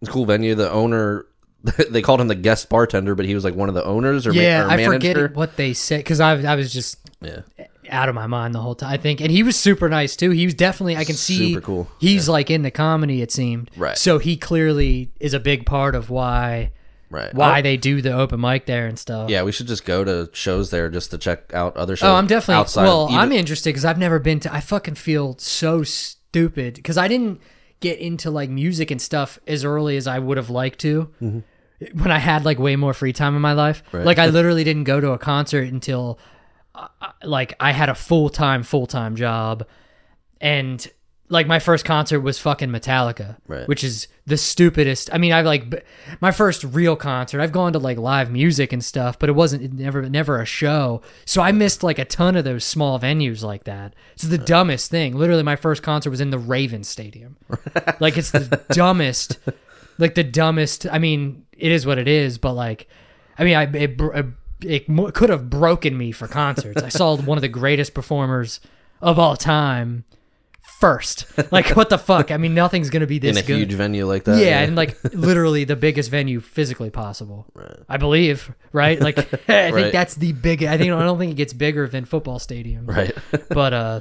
it's a cool venue. The owner. They called him the guest bartender, but he was like one of the owners or, ma- yeah, or I forget what they said because I, I was just Yeah, out of my mind the whole time. I think, and he was super nice too. He was definitely I can see Super cool. He's like in the comedy. It seemed Right. So he clearly is a big part of why right. why they do the open mic there and stuff. Yeah, we should just go to shows there just to check out other shows. Oh, I'm definitely. outside. well, even- I'm interested because I've never been to. I fucking feel so stupid because I didn't get into like music and stuff as early as I would have liked to. When I had like way more free time in my life, Right. like I literally didn't go to a concert until, uh, like, I had a full time full time job, and like my first concert was fucking Metallica, Right. which is the stupidest. I mean, I've like b- my first real concert. I've gone to like live music and stuff, but it wasn't it never never a show. So I missed like a ton of those small venues like that. It's the dumbest thing. Literally, my first concert was in the Ravens Stadium. like it's the dumbest, like the dumbest. I mean, it is what it is, but like, I mean, I it, it, it could have broken me for concerts. I saw one of the greatest performers of all time first. Like, what the fuck? I mean, nothing's gonna be this in a good. huge venue like that. yeah, and like literally the biggest venue physically possible. Right. I believe, right? Like, I think Right. that's the big. I think I don't think it gets bigger than football stadium. right. but uh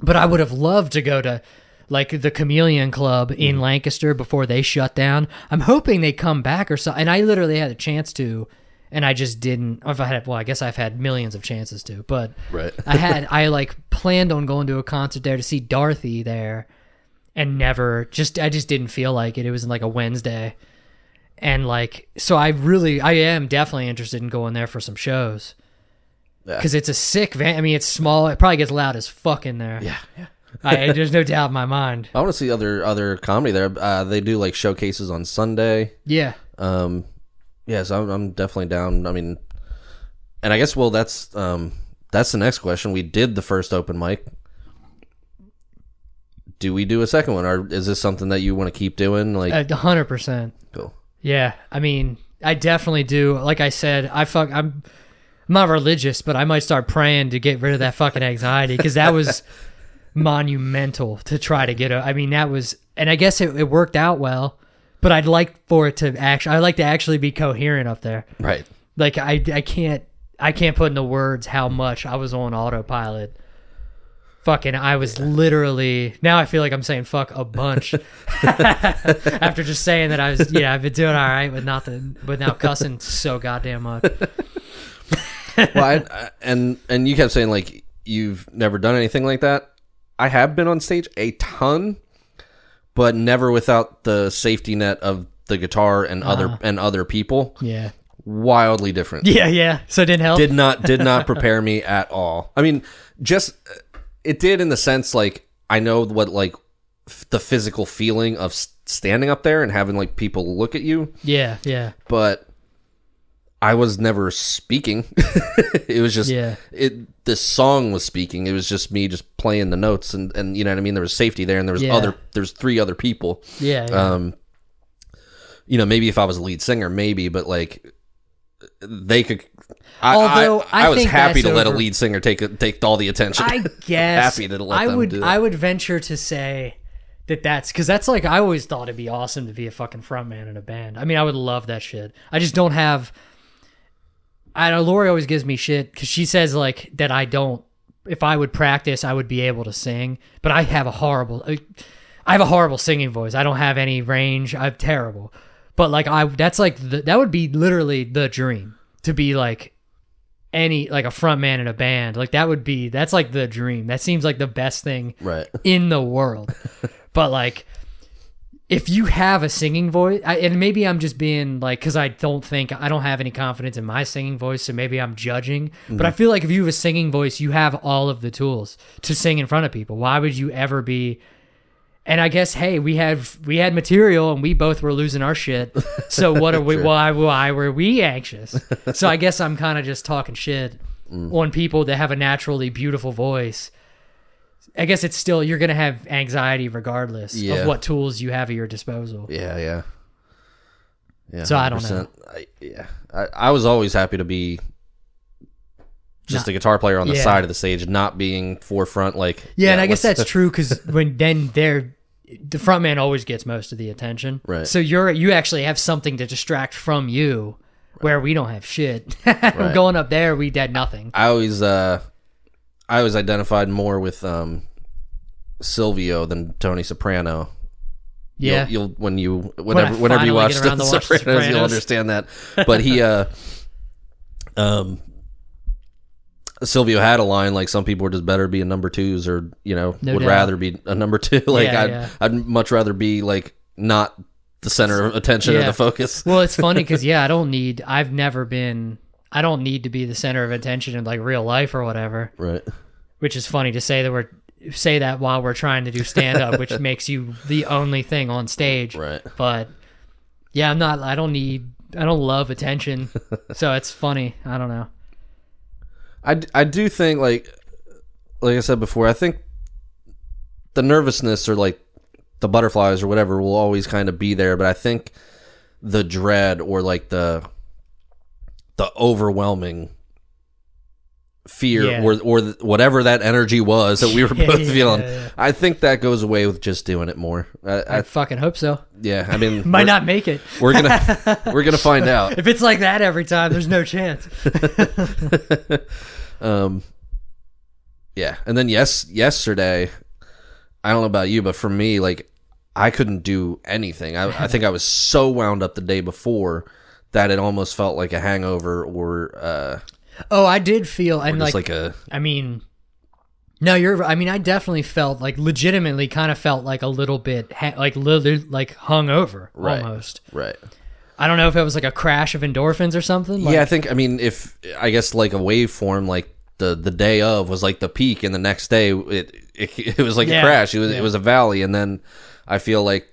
but I would have loved to go to like the Chameleon Club in Lancaster before they shut down. I'm hoping they come back or so. And I literally had a chance to, and I just didn't. If I had, well, I guess I've had millions of chances to, but Right. I had, I like planned on going to a concert there to see Dorothy there, and never just, I just didn't feel like it. It was like a Wednesday, and like, so I really, I am definitely interested in going there for some shows Yeah. because it's a sick van. I mean, it's small. It probably gets loud as fuck in there. yeah, yeah. I, there's no doubt in my mind. I want to see other other comedy there. Uh, they do like showcases on Sunday. Yeah, Um, yeah, so I'm, I'm definitely down. I mean, and I guess well, that's um, that's the next question. We did the first open mic. do we do a second one, or is this something that you want to keep doing? Like, A hundred percent. cool. Yeah, I mean, I definitely do. Like I said, I fuck. I'm, I'm not religious, but I might start praying to get rid of that fucking anxiety because that was monumental to try to get. A, I mean, that was, and I guess it, it worked out well. But I'd like for it to actually. I'd like to actually be coherent up there. right. Like I, I can't, I can't put into words how much I was on autopilot. Fucking, I was literally. Now I feel like I'm saying fuck a bunch after just saying that I was. Yeah, I've been doing all right, but not the, now cussing so goddamn much. well, I, I- and and you kept saying like you've never done anything like that. I have been on stage a ton, but never without the safety net of the guitar and uh-huh. other and other people. Yeah, Wildly different. yeah, yeah. So it didn't help. Did not did not prepare me at all. I mean, just it did in the sense like I know what like f- the physical feeling of standing up there and having like people look at you, yeah, yeah, but I was never speaking. it was just Yeah. it this song was speaking. It was just me just playing the notes and and you know what I mean. There was safety there and there was Yeah. other there's three other people. yeah. yeah. Um you know, maybe if I was a lead singer, maybe, but like they could I, Although, I, I I was happy to let a lead singer take take all the attention. I guess happy to let I them would. I would venture to say that that's because that's like I always thought it'd be awesome to be a fucking frontman in a band. I mean, I would love that shit. I just don't have. I know Lori always gives me shit because she says like that I don't. If I would practice, I would be able to sing, but I have a horrible. I have a horrible singing voice. I don't have any range. I'm terrible. But like I, that's like the, that would be literally the dream to be like any like a front man in a band like that would be that's like the dream that seems like the best thing right. in the world but like if you have a singing voice I, and maybe i'm just being like because i don't think i don't have any confidence in my singing voice so maybe i'm judging but i mm-hmm. feel like if you have a singing voice you have all of the tools to sing in front of people why would you ever be and I guess hey, we have we had material and we both were losing our shit. So what are we? Why why were we anxious? So I guess I'm kind of just talking shit mm. on people that have a naturally beautiful voice. I guess it's still you're gonna have anxiety regardless Yeah. of what tools you have at your disposal. Yeah, yeah. Yeah. So I don't 100%. I, yeah. I, I was always happy to be just Not- a guitar player on the Yeah. side of the stage, not being forefront like Yeah, and I guess that's true because when then they're the front man always gets most of the attention. Right. So you're you actually have something to distract from you, where we don't have shit. Going up there, we did nothing. I always uh I was identified more with um Silvio than Tony Soprano. You'll- Yeah. You'll, when you whenever I whenever you watch the watch The Sopranos, you'll understand that. But he uh um Silvio had a line like some people were just better being number twos or you know No would doubt. rather be a number two. like Yeah, I'd yeah. I'd much rather be like not the center of attention or the focus. well, it's funny because yeah, I don't need. I've never been. I don't need to be the center of attention in like real life or whatever. Right. Which is funny to say that we're say that while we're trying to do stand up, which makes you the only thing on stage. Right. But yeah, I'm not. I don't need. I don't love attention, so it's funny. I don't know. I I do think like like I said before, I think the nervousness or like the butterflies or whatever will always kind of be there, but I think the dread or like the the overwhelming fear Yeah. or or whatever that energy was that we were both yeah, feeling. yeah. I think that goes away with just doing it more. I, I I fucking hope so. yeah, I mean Might not make it. we're gonna we're gonna find out. If it's like that every time, there's no chance. Um, yeah, and then yes, yesterday, I don't know about you, but for me, like I couldn't do anything. I, I think I was so wound up the day before that it almost felt like a hangover or uh, Oh, I did feel and just like like, a I mean, no, you're. I mean, I definitely felt like legitimately kind of felt like a little bit ha- like li- like hungover Right. almost. right. I don't know if it was like a crash of endorphins or something. Like, yeah, I think I mean if I guess like a waveform, like the the day of was like the peak, and the next day it it, it was like Yeah, a crash. It was yeah. it was a valley, and then I feel like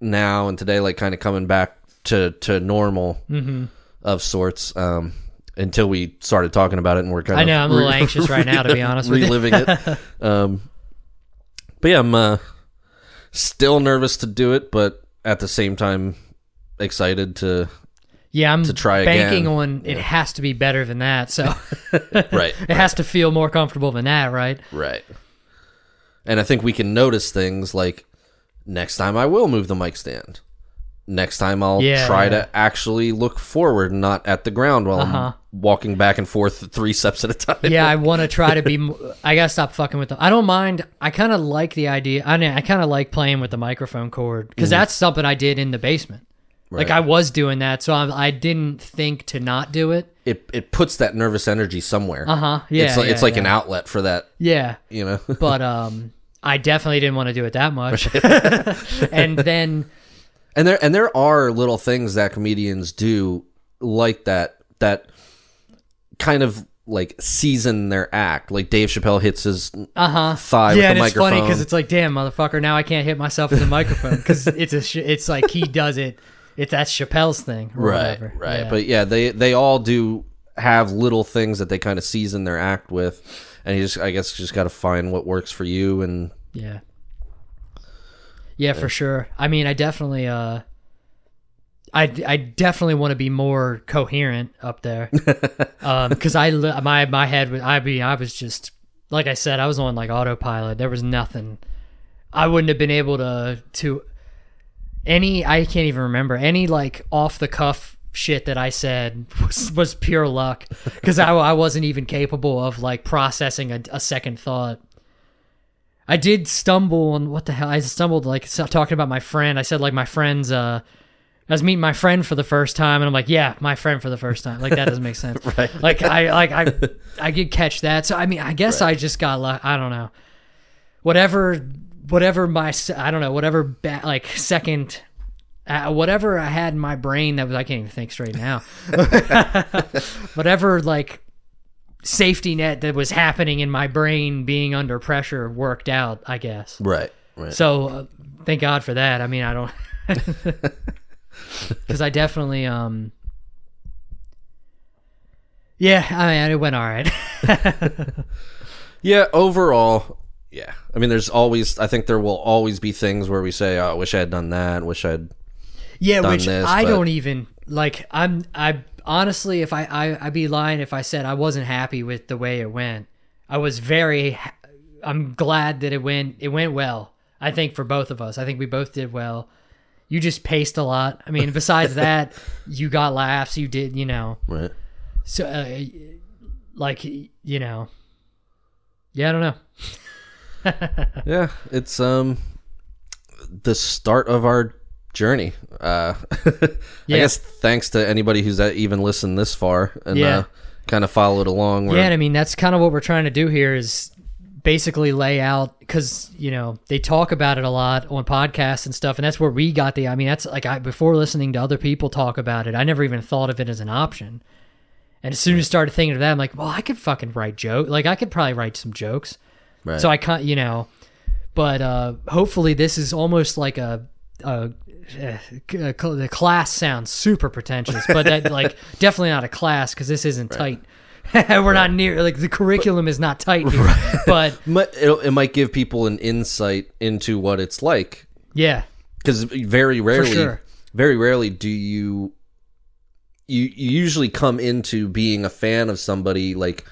now and today, like kind of coming back to to normal Mm-hmm. of sorts. Um, until we started talking about it, and we're kind I of I know I'm a little anxious right now, to be honest with reliving it. Um, but yeah, I'm uh, still nervous to do it, but at the same time excited to Yeah, I'm to try banking again. on it has to be better than that. So right, it has to feel more comfortable than that, right? right. And I think we can notice things like next time I will move the mic stand. Next time I'll Yeah, try yeah. to actually look forward, not at the ground while Uh-huh. I'm walking back and forth three steps at a time. Yeah, I want to try to be. I gotta stop fucking with them. I don't mind. I kind of like the idea. I mean, I kind of like playing with the microphone cord because that's something I did in the basement. Like Mm-hmm. I was doing that, so I, I didn't think to not do it. it it puts that nervous energy somewhere. Uh huh. Yeah. it's like, yeah, it's like an outlet for that. Yeah, You know. but um, I definitely didn't want to do it that much. and then And there and there are little things that comedians do like that that kind of like season their act. Like Dave Chappelle hits his uh huh. thigh Yeah, with and the it's funny because it's like, damn, motherfucker, now I can't hit myself with the microphone because it's a. Sh- it's like he does it. It's that's Chappelle's thing, or right, whatever. right. Yeah. But yeah, they they all do have little things that they kind of season their act with, and you just I guess just got to find what works for you. And Yeah. Yeah, for sure. I mean, I definitely uh I, I definitely want to be more coherent up there. um cuz I li- my my head was I mean, I was just like I said, I was on like autopilot. There was nothing I wouldn't have been able to to any I can't even remember any like off the cuff shit that I said was, was pure luck because I, I wasn't even capable of like processing a, a second thought. I did stumble on what the hell I stumbled like talking about my friend. I said like my friend's uh I was meeting my friend for the first time and I'm like, yeah, my friend for the first time. Like that doesn't make sense. Right. Like I like I I did catch that. So I mean, I guess I just got luck. I don't know. Whatever whatever my I don't know, whatever ba- like second uh, whatever I had in my brain that was I can't even think straight now. whatever like safety net that was happening in my brain being under pressure worked out, I guess. right, right. So uh, thank God for that. I mean, I don't because I definitely um yeah, I mean it went all right. Yeah, overall, yeah. I mean, there's always. I think there will always be things where we say, "Oh, I wish I had done that. Wish I'd." yeah, which this, I but- don't even like. I'm I honestly, if I, I I'd be lying if I said I wasn't happy with the way it went. I was very. ha- I'm glad that it went. It went well. I think for both of us. I think we both did well. You just paced a lot. I mean, besides that, you got laughs. You did, you know. Right. So, uh, like, you know, yeah, I don't know. Yeah, it's um the start of our journey. Uh, I guess thanks to anybody who's uh, even listened this far and Yeah. uh, kind of followed along. We're- Yeah, I mean that's kind of what we're trying to do here is basically lay out because you know they talk about it a lot on podcasts and stuff, and that's where we got the. I mean, that's like I before listening to other people talk about it, I never even thought of it as an option. And as soon as I started thinking of that, I'm like, well, I could fucking write joke. Like I could probably write some jokes. Right. So I can't, you know, but uh, hopefully this is almost like a, a, uh, the class sounds super pretentious, but that like definitely not a class because this isn't tight. We're not near like the curriculum is not tight here, but it'll- it might give people an insight into what it's like. Yeah, because very rarely, sure. very rarely do you you you usually come into being a fan of somebody like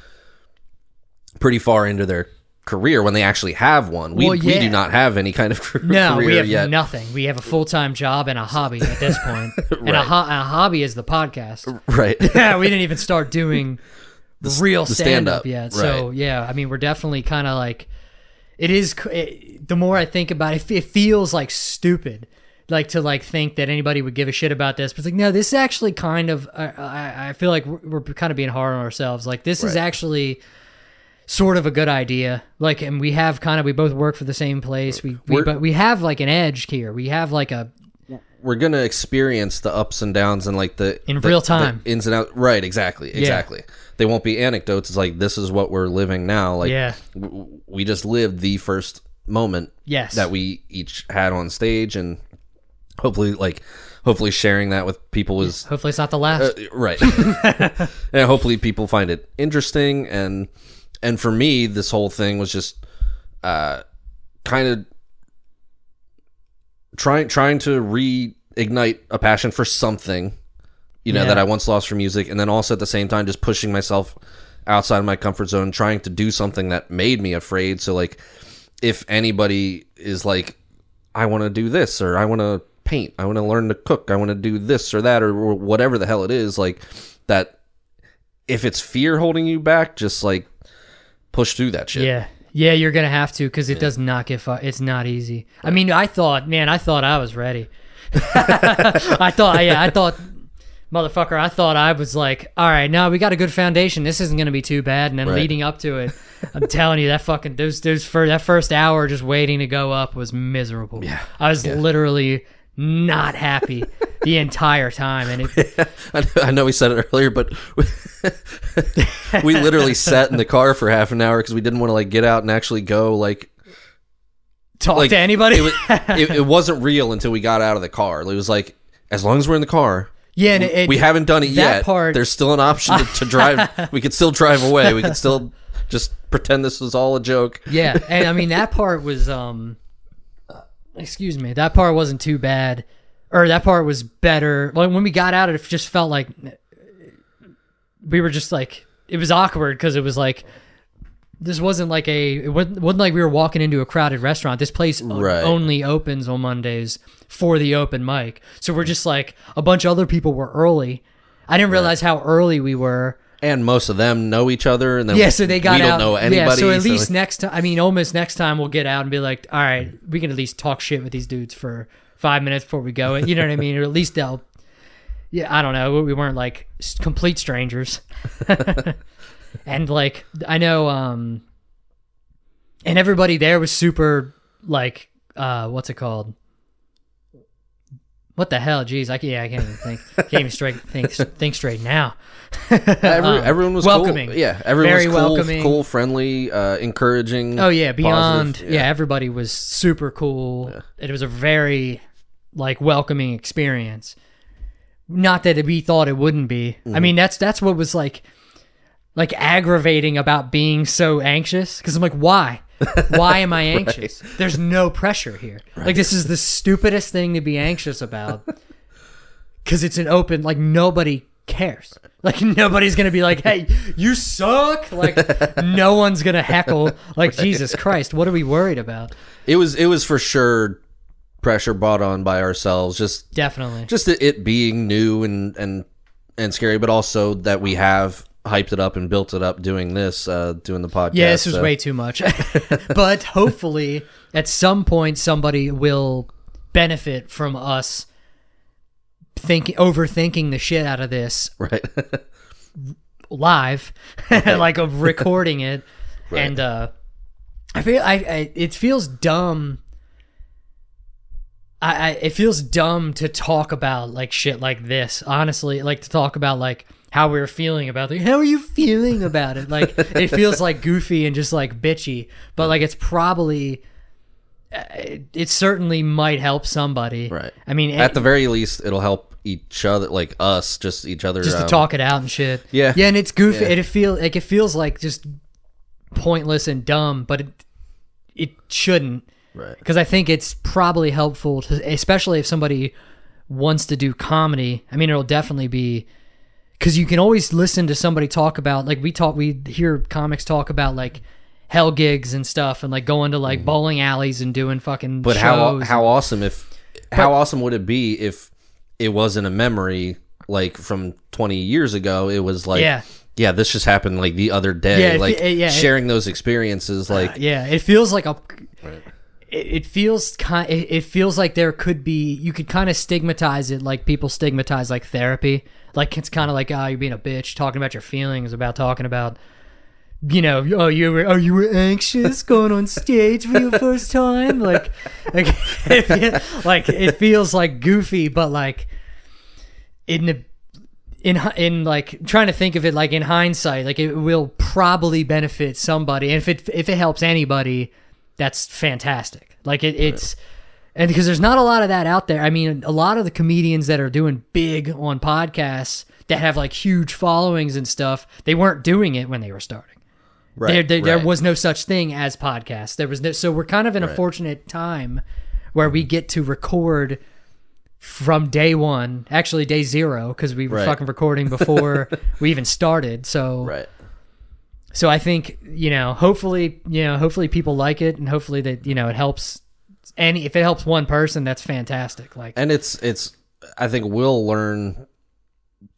pretty far into their career when they actually have one. We Well, we do not have any kind of career no, we have yet. nothing. We have a full time job and a hobby at this point, and a, Right. ho- a hobby is the podcast. Right. yeah, we didn't even start doing real the stand up stand-up, yet. So yeah, I mean, we're definitely kind of like it is. It, the more I think about it, it feels like stupid, like to like think that anybody would give a shit about this. But it's like, no, this is actually kind of. I I, I feel like we're, we're kind of being hard on ourselves. Like this is actually sort of a good idea. Like, and we have kind of we both work for the same place. We, we We're- but we have like an edge here. We have like a We're gonna experience the ups and downs and like the In the- real the time. ins and outs. Right. Exactly. Exactly. They won't be anecdotes. It's like this is what we're living now. Like Yeah. w- we just lived the first moment yes that we each had on stage and hopefully like hopefully sharing that with people is Hopefully, it's not the last. uh, right and hopefully people find it interesting and and for me this whole thing was just uh kind of trying trying to reignite a passion for something, you know, Yeah. that I once lost for music, and then also at the same time just pushing myself outside of my comfort zone, trying to do something that made me afraid. So like, if anybody is like, I want to do this or I want to paint, I want to learn to cook, I want to do this or that or, or whatever the hell it is, like that. If it's fear holding you back, just like push through that shit. Yeah. Yeah, you're gonna have to because it does not get. Fu- it's not easy. I mean, I thought, man, I thought I was ready. I thought, yeah, I thought, motherfucker, I thought I was like, all right, now we got a good foundation. This isn't gonna be too bad. And then Right. leading up to it, I'm telling you, that fucking those those for that first hour just waiting to go up was miserable. Yeah, I was literally not happy the entire time, and it, I know, I know we said it earlier, but we, we literally sat in the car for half an hour because we didn't want to like get out and actually go. Like, talk like to anybody. It, was, it, it wasn't real until we got out of the car. It was like as long as we're in the car, yeah, and it, we haven't done it yet. part- There's still an option to, to drive. we could still drive away. We could still just pretend this was all a joke. Yeah, and I mean that part was um excuse me, that part wasn't too bad. Or that part was better. Like when we got out it just felt like we were just like it was awkward because it was like this wasn't like a it wasn't, wasn't like we were walking into a crowded restaurant. This place Right. only opens on Mondays for the open mic. So we're just like a bunch of other people were early. I didn't realize how early we were. And most of them know each other, and then Yeah, so they got we out. don't know anybody. Yeah, so at so, least like, next time, I mean, almost next time we'll get out and be like, all right, we can at least talk shit with these dudes for five minutes before we go. You know what I mean? Or at least they'll. Yeah, I don't know. We weren't like complete strangers, and like I know, um, and everybody there was super like, uh, what's it called? What the hell? Jeez, I can't. Yeah, I can't even think. Can't even straight think think straight now. Every, Um, everyone was welcoming. Cool. Yeah, everyone Very was cool, welcoming. cool, friendly, uh, encouraging. Oh yeah, beyond positive. yeah. everybody was super cool. It was a very like welcoming experience. Not that we thought it wouldn't be. Mm-hmm. I mean, that's that's what was like like aggravating about being so anxious because I'm like, why? Why am I anxious? There's no pressure here. Like this is the stupidest thing to be anxious about because it's an open like nobody cares. Like nobody's gonna be like, "Hey, you suck!" Like no one's gonna heckle. Like Jesus Christ, what are we worried about? It was it was for sure pressure brought on by ourselves. Just Definitely. just it- it being new and and and scary, but also that we have hyped it up and built it up doing this, uh, doing the podcast. Yeah, this was so- way too much. but hopefully, at some point, somebody will benefit from us thinking, overthinking the shit out of this right. live, like of recording it, and uh, I feel I, I it feels dumb. I, I it feels dumb to talk about like shit like this. Honestly, like to talk about like how we are feeling about it. How are you feeling about it? Like it feels like goofy and just like bitchy, but like it's probably. uh, It, it certainly might help somebody. Right. I mean, At the very least, it'll help each other, like us, just each other. just to um, talk it out and shit. Yeah. yeah, and it's goofy. Yeah. It, feel like it feels like just pointless and dumb, but it it shouldn't Right. because I think it's probably helpful to, especially if somebody wants to do comedy. I mean, it'll definitely be because you can always listen to somebody talk about like we talk, we hear comics talk about like hell gigs and stuff, and like going to like bowling alleys and doing fucking. Mm-hmm. But how how awesome if how awesome would it be if it wasn't a memory like from 20 years ago? It was like Yeah. yeah, this just happened like the other day. Yeah, like it- yeah, it- sharing those experiences, like yeah it feels like a it, it feels kind it, feels like there could be you could kind of stigmatize it like people stigmatize like therapy. Like it's kind of like oh you're being a bitch talking about your feelings about talking about you know oh you were oh you were anxious going on stage for your first time? Like like it, like it feels like goofy but like in the in in like trying to think of it like in hindsight like it will probably benefit somebody. And if it if it helps anybody that's fantastic like it, it's and because there's not a lot of that out there i mean a lot of the comedians that are doing big on podcasts that have like huge followings and stuff they weren't doing it when they were starting right, there, there, there was no such thing as podcasts. There was no, so we're kind of in a fortunate time where we get to record from day one, actually day zero, because we were Right. fucking recording before we even started. So, Right. So I think you know, hopefully, you know, hopefully people like it, and hopefully that you know it helps. Any if it helps one person, that's fantastic. Like, and it's it's i think we'll learn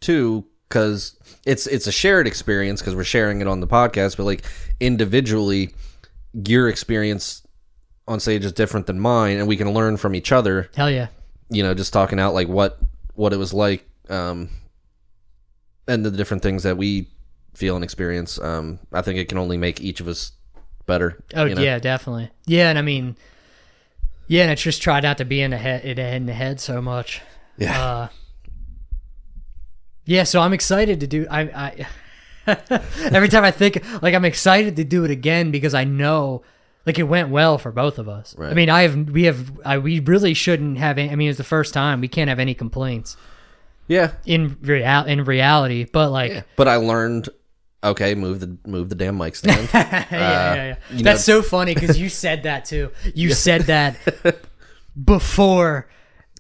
too because it's it's a shared experience because we're sharing it on the podcast but like individually your experience on stage is different than mine and we can learn from each other hell yeah, you know just talking out like what what it was like um and the different things that we feel and experience um i think it can only make each of us better oh you know? yeah, definitely, yeah, and I mean, yeah, and it's just try not to be in the head, in the head, in the head so much. yeah Uh, yeah, so I'm excited to do. I, I every time I think like I'm excited to do it again because I know like it went well for both of us. I mean, I have we have I, we really shouldn't have. Any, I mean, it's the first time we can't have any complaints yeah in real in reality. But like, but i learned okay move the move the damn mic stand yeah, yeah, uh, yeah. you That's so funny because you said that too. You said that before,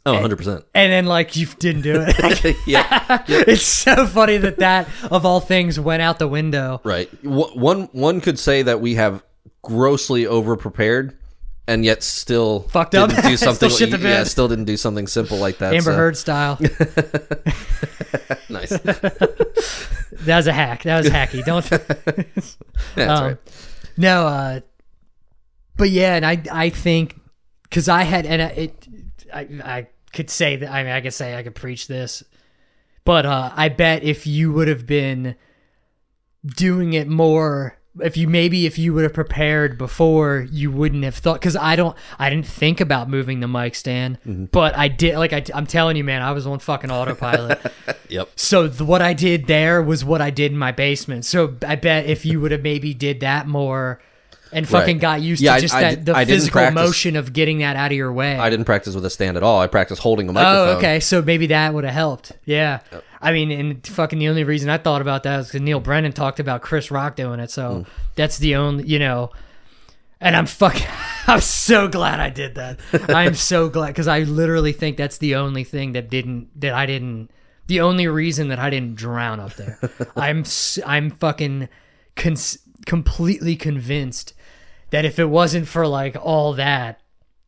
oh 100% and then like you didn't do it. yeah it's so funny that that of all things went out the window. Right. W- One one could say that we have grossly over prepared, and yet still Fucked up. Didn't do something. shit the yeah, still didn't do something simple like that. Amber so- Heard style. Nice. That was a hack. That was hacky. Don't. That's Um, right. No, uh, but yeah, and I I think because I had and I, it I I could say that I mean I could say I could preach this, but uh, I bet if you would have been doing it more. If you maybe if you would have prepared before, you wouldn't have thought. Because I don't, I didn't think about moving the mic stand, Mm-hmm. but I did. Like I, I'm telling you, man, I was on fucking autopilot. Yep. So the, what I did there was what I did in my basement. So I bet if you would have maybe did that more and fucking Right. got used Yeah, I- to just I that did- the I physical motion of getting that out of your way. I didn't practice with a stand at all. I practiced holding a microphone. oh, okay. So maybe that would have helped. Yeah. I mean, and fucking the only reason I thought about that is because Neal Brennan talked about Chris Rock doing it. So Hmm. that's the only, you know. And I'm fucking, I'm so glad I did that. I'm so glad because I literally think that's the only thing that didn't, that I didn't, the only reason that I didn't drown up there. I'm, I'm fucking cons- completely convinced that if it wasn't for like all that,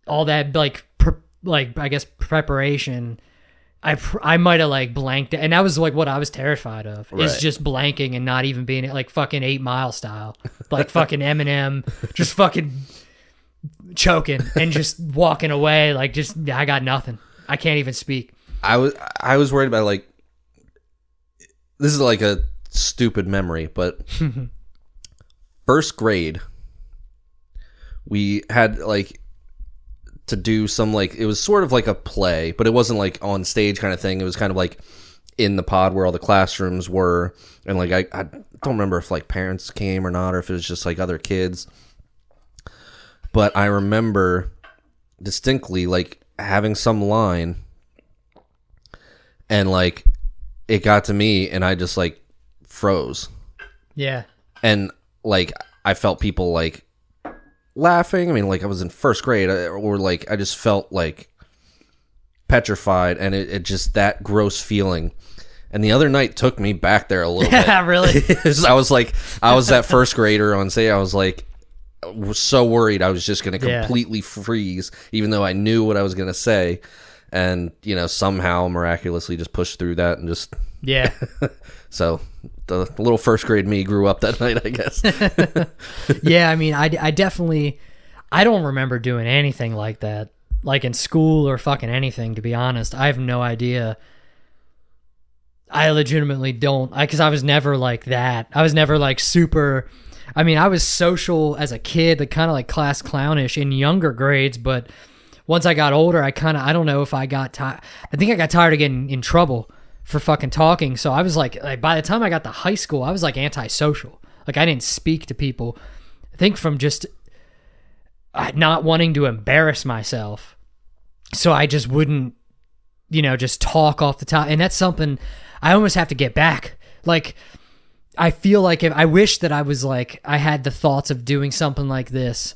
all that like, pre- like I guess preparation, I pr- I might have like blanked, and that was like what I was terrified of is just blanking and not even being like fucking Eight Mile style, like fucking Eminem, just fucking choking and just walking away, like just I got nothing. I can't even speak. I was I was worried about like this is like a stupid memory, but first grade we had like to do some like it was sort of like a play, but it wasn't like on stage kind of thing. It was kind of like in the pod where all the classrooms were, and like I, I don't remember if like parents came or not, or if it was just like other kids. But I remember distinctly like having some line and like it got to me and I just like froze Yeah, and like I felt people like laughing. I mean, like I was in first grade, uh, or like I just felt like petrified, and it, it just that gross feeling. And the other night took me back there a little bit. yeah, really. 'Cause I was like, I was that first grader on say, I was like, was so worried I was just going to Yeah. completely freeze, even though I knew what I was going to say. And, you know, somehow miraculously just pushed through that and just, Yeah, so the little first grade me grew up that night, I guess. yeah. I mean, I I definitely I don't remember doing anything like that, like in school or fucking anything. To be honest, I have no idea. I legitimately don't. I because I was never like that. I was never like super. I mean, I was social as a kid, like kind of like class clownish in younger grades, but once I got older, I kind of I don't know if I got tired. I think I got tired of getting in trouble for fucking talking. So I was like, like by the time I got to high school, I was like antisocial. Like I didn't speak to people. I think from just uh, not wanting to embarrass myself. So I just wouldn't, you know, just talk off the top. And that's something I almost have to get back. Like I feel like if I wish that I was like I had the thoughts of doing something like this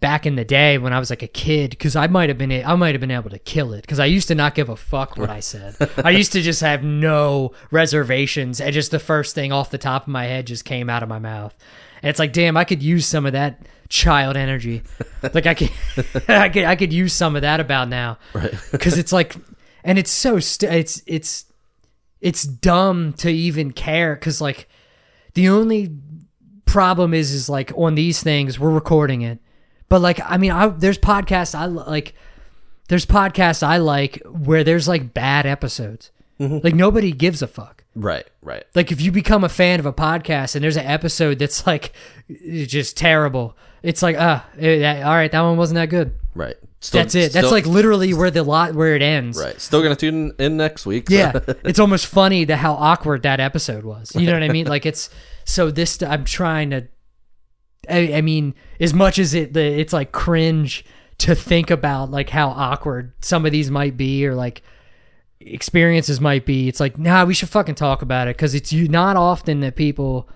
back in the day when I was like a kid because I might have been I might have been able to kill it because I used to not give a fuck what I said. I used to just have no reservations and just the first thing off the top of my head just came out of my mouth. And it's like, damn, I could use some of that child energy. like I could, I could, I could use some of that about now. Right. Because it's like, and it's so st- it's it's it's dumb to even care because like the only problem is is like on these things we're recording it but like i mean I, there's podcasts i like there's podcasts i like where there's like bad episodes like nobody gives a fuck Right. Right. like if you become a fan of a podcast and there's an episode that's like just terrible it's like ah all right that one wasn't that good Right. Still, that's it that's still- like literally where the lot where it ends right. Still gonna tune in next week. so- yeah it's almost funny that how awkward that episode was you know what i mean like it's so this i'm trying to i, I mean as much as it the, it's like cringe to think about like how awkward some of these might be or like experiences might be it's like nah we should fucking talk about it because it's not often that people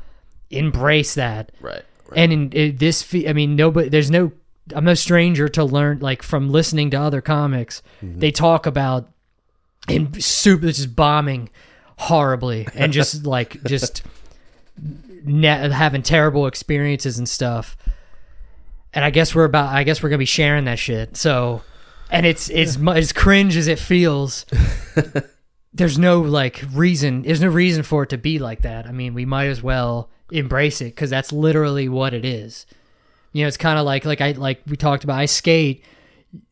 embrace that Right. Right. and in, in this fe- i mean nobody there's no i'm no stranger to learn like from listening to other comics mm-hmm. they talk about and super just bombing horribly and just like just ne- having terrible experiences and stuff. And i guess we're about i guess we're gonna be sharing that shit. So and it's it's mu- as cringe as it feels there's no like reason there's no reason for it to be like that. I mean we might as well embrace it because that's literally what it is. You know it's kind of like like i like we talked about i skate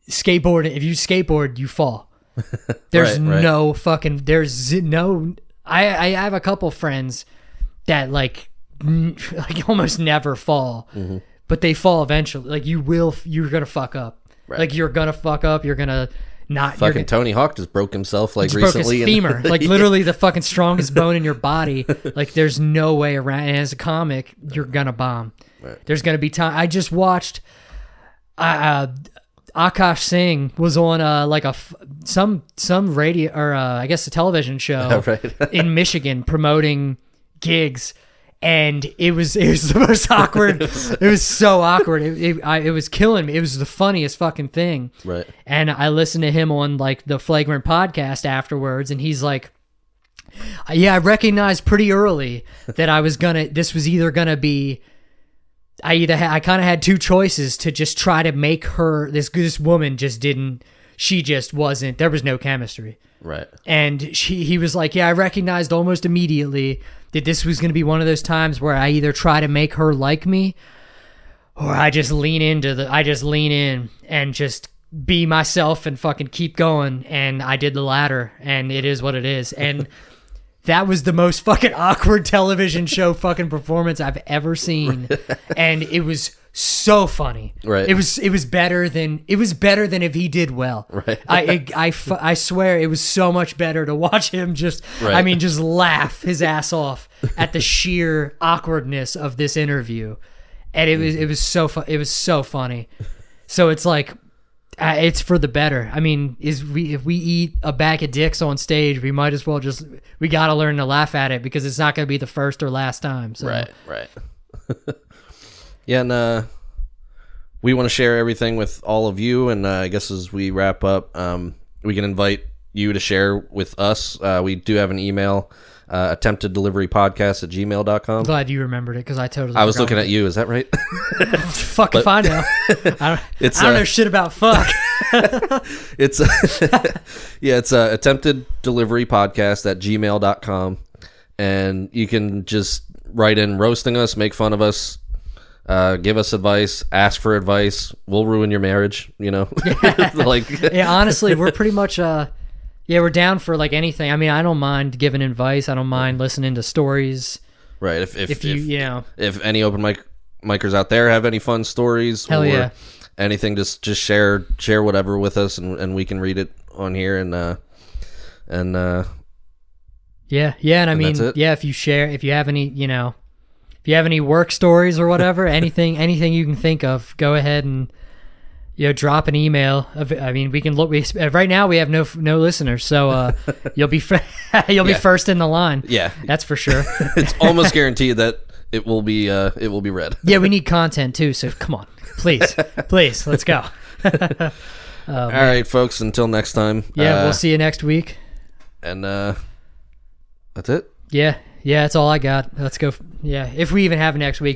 skateboard if you skateboard you fall. There's Right, right. no fucking there's no i i have a couple friends that like n- like almost never fall Mm-hmm. but they fall eventually like you will you're gonna fuck up Right. like you're gonna fuck up you're gonna not Fucking gonna, Tony Hawk just broke himself like just broke his recently. and- femur, like literally the fucking strongest bone in your body. Like there's no way around. And as a comic, you're gonna bomb. Right. There's gonna be time. I just watched. Uh, uh, Akash Singh was on uh like a f- some some radio or uh, I guess a television show Right. in Michigan promoting gigs. And it was it was the most awkward. it was so awkward. It it, I, it was killing me. It was the funniest fucking thing. right. And I listened to him on like the Flagrant podcast afterwards, and he's like, "Yeah, I recognized pretty early that I was gonna. This was either gonna be. I either ha- I kind of had two choices to just try to make her this this woman just didn't. She just wasn't. There was no chemistry." Right. and she he was like yeah i recognized almost immediately that this was going to be one of those times where i either try to make her like me or i just lean into the i just lean in and just be myself and fucking keep going and i did the latter and it is what it is and that was the most fucking awkward television show fucking performance i've ever seen and it was so funny Right. it was it was better than it was better than if he did well Right. I, I, I, I swear it was so much better to watch him just, I mean, just laugh his ass off at the sheer awkwardness of this interview. And it was, it was so fu- it was so funny. So it's like, uh, it's for the better. I mean, is we, if we eat a bag of dicks on stage, we might as well just, we got to learn to laugh at it because it's not going to be the first or last time. So. Right, right. yeah, and uh, we want to share everything with all of you. And uh, I guess as we wrap up, um, we can invite you to share with us. Uh, we do have an email, uh, attempted delivery podcast at gmail.com. Glad you remembered it because I totally. I was looking at you. Is that right? Fuck if I know. I don't, It's, I don't uh, know shit about fuck. it's yeah it's a attempted delivery podcast at gmail.com and you can just write in roasting us make fun of us uh, give us advice ask for advice we'll ruin your marriage you know like yeah, honestly, we're pretty much uh yeah, we're down for like anything. I mean, I don't mind giving advice. I don't mind listening to stories. right if if, If you, if, you know, if any open mic micers out there have any fun stories Hell or yeah. anything just just share share whatever with us and, and we can read it on here and uh and uh yeah, yeah, and I mean, yeah, if you share, if you have any, you know, if you have any work stories or whatever, anything, anything you can think of, go ahead and you know, drop an email. I mean, we can look. We right now we have no no listeners, so uh, you'll be you'll be first in the line. yeah That's for sure. it's almost guaranteed that it will be uh, it will be read. Yeah, we need content too. So come on, please, please, let's go. All right, folks. Until next time. Yeah, uh, we'll see you next week. And uh, that's it. Yeah, yeah, that's all I got. Let's go. Yeah, if we even have next week.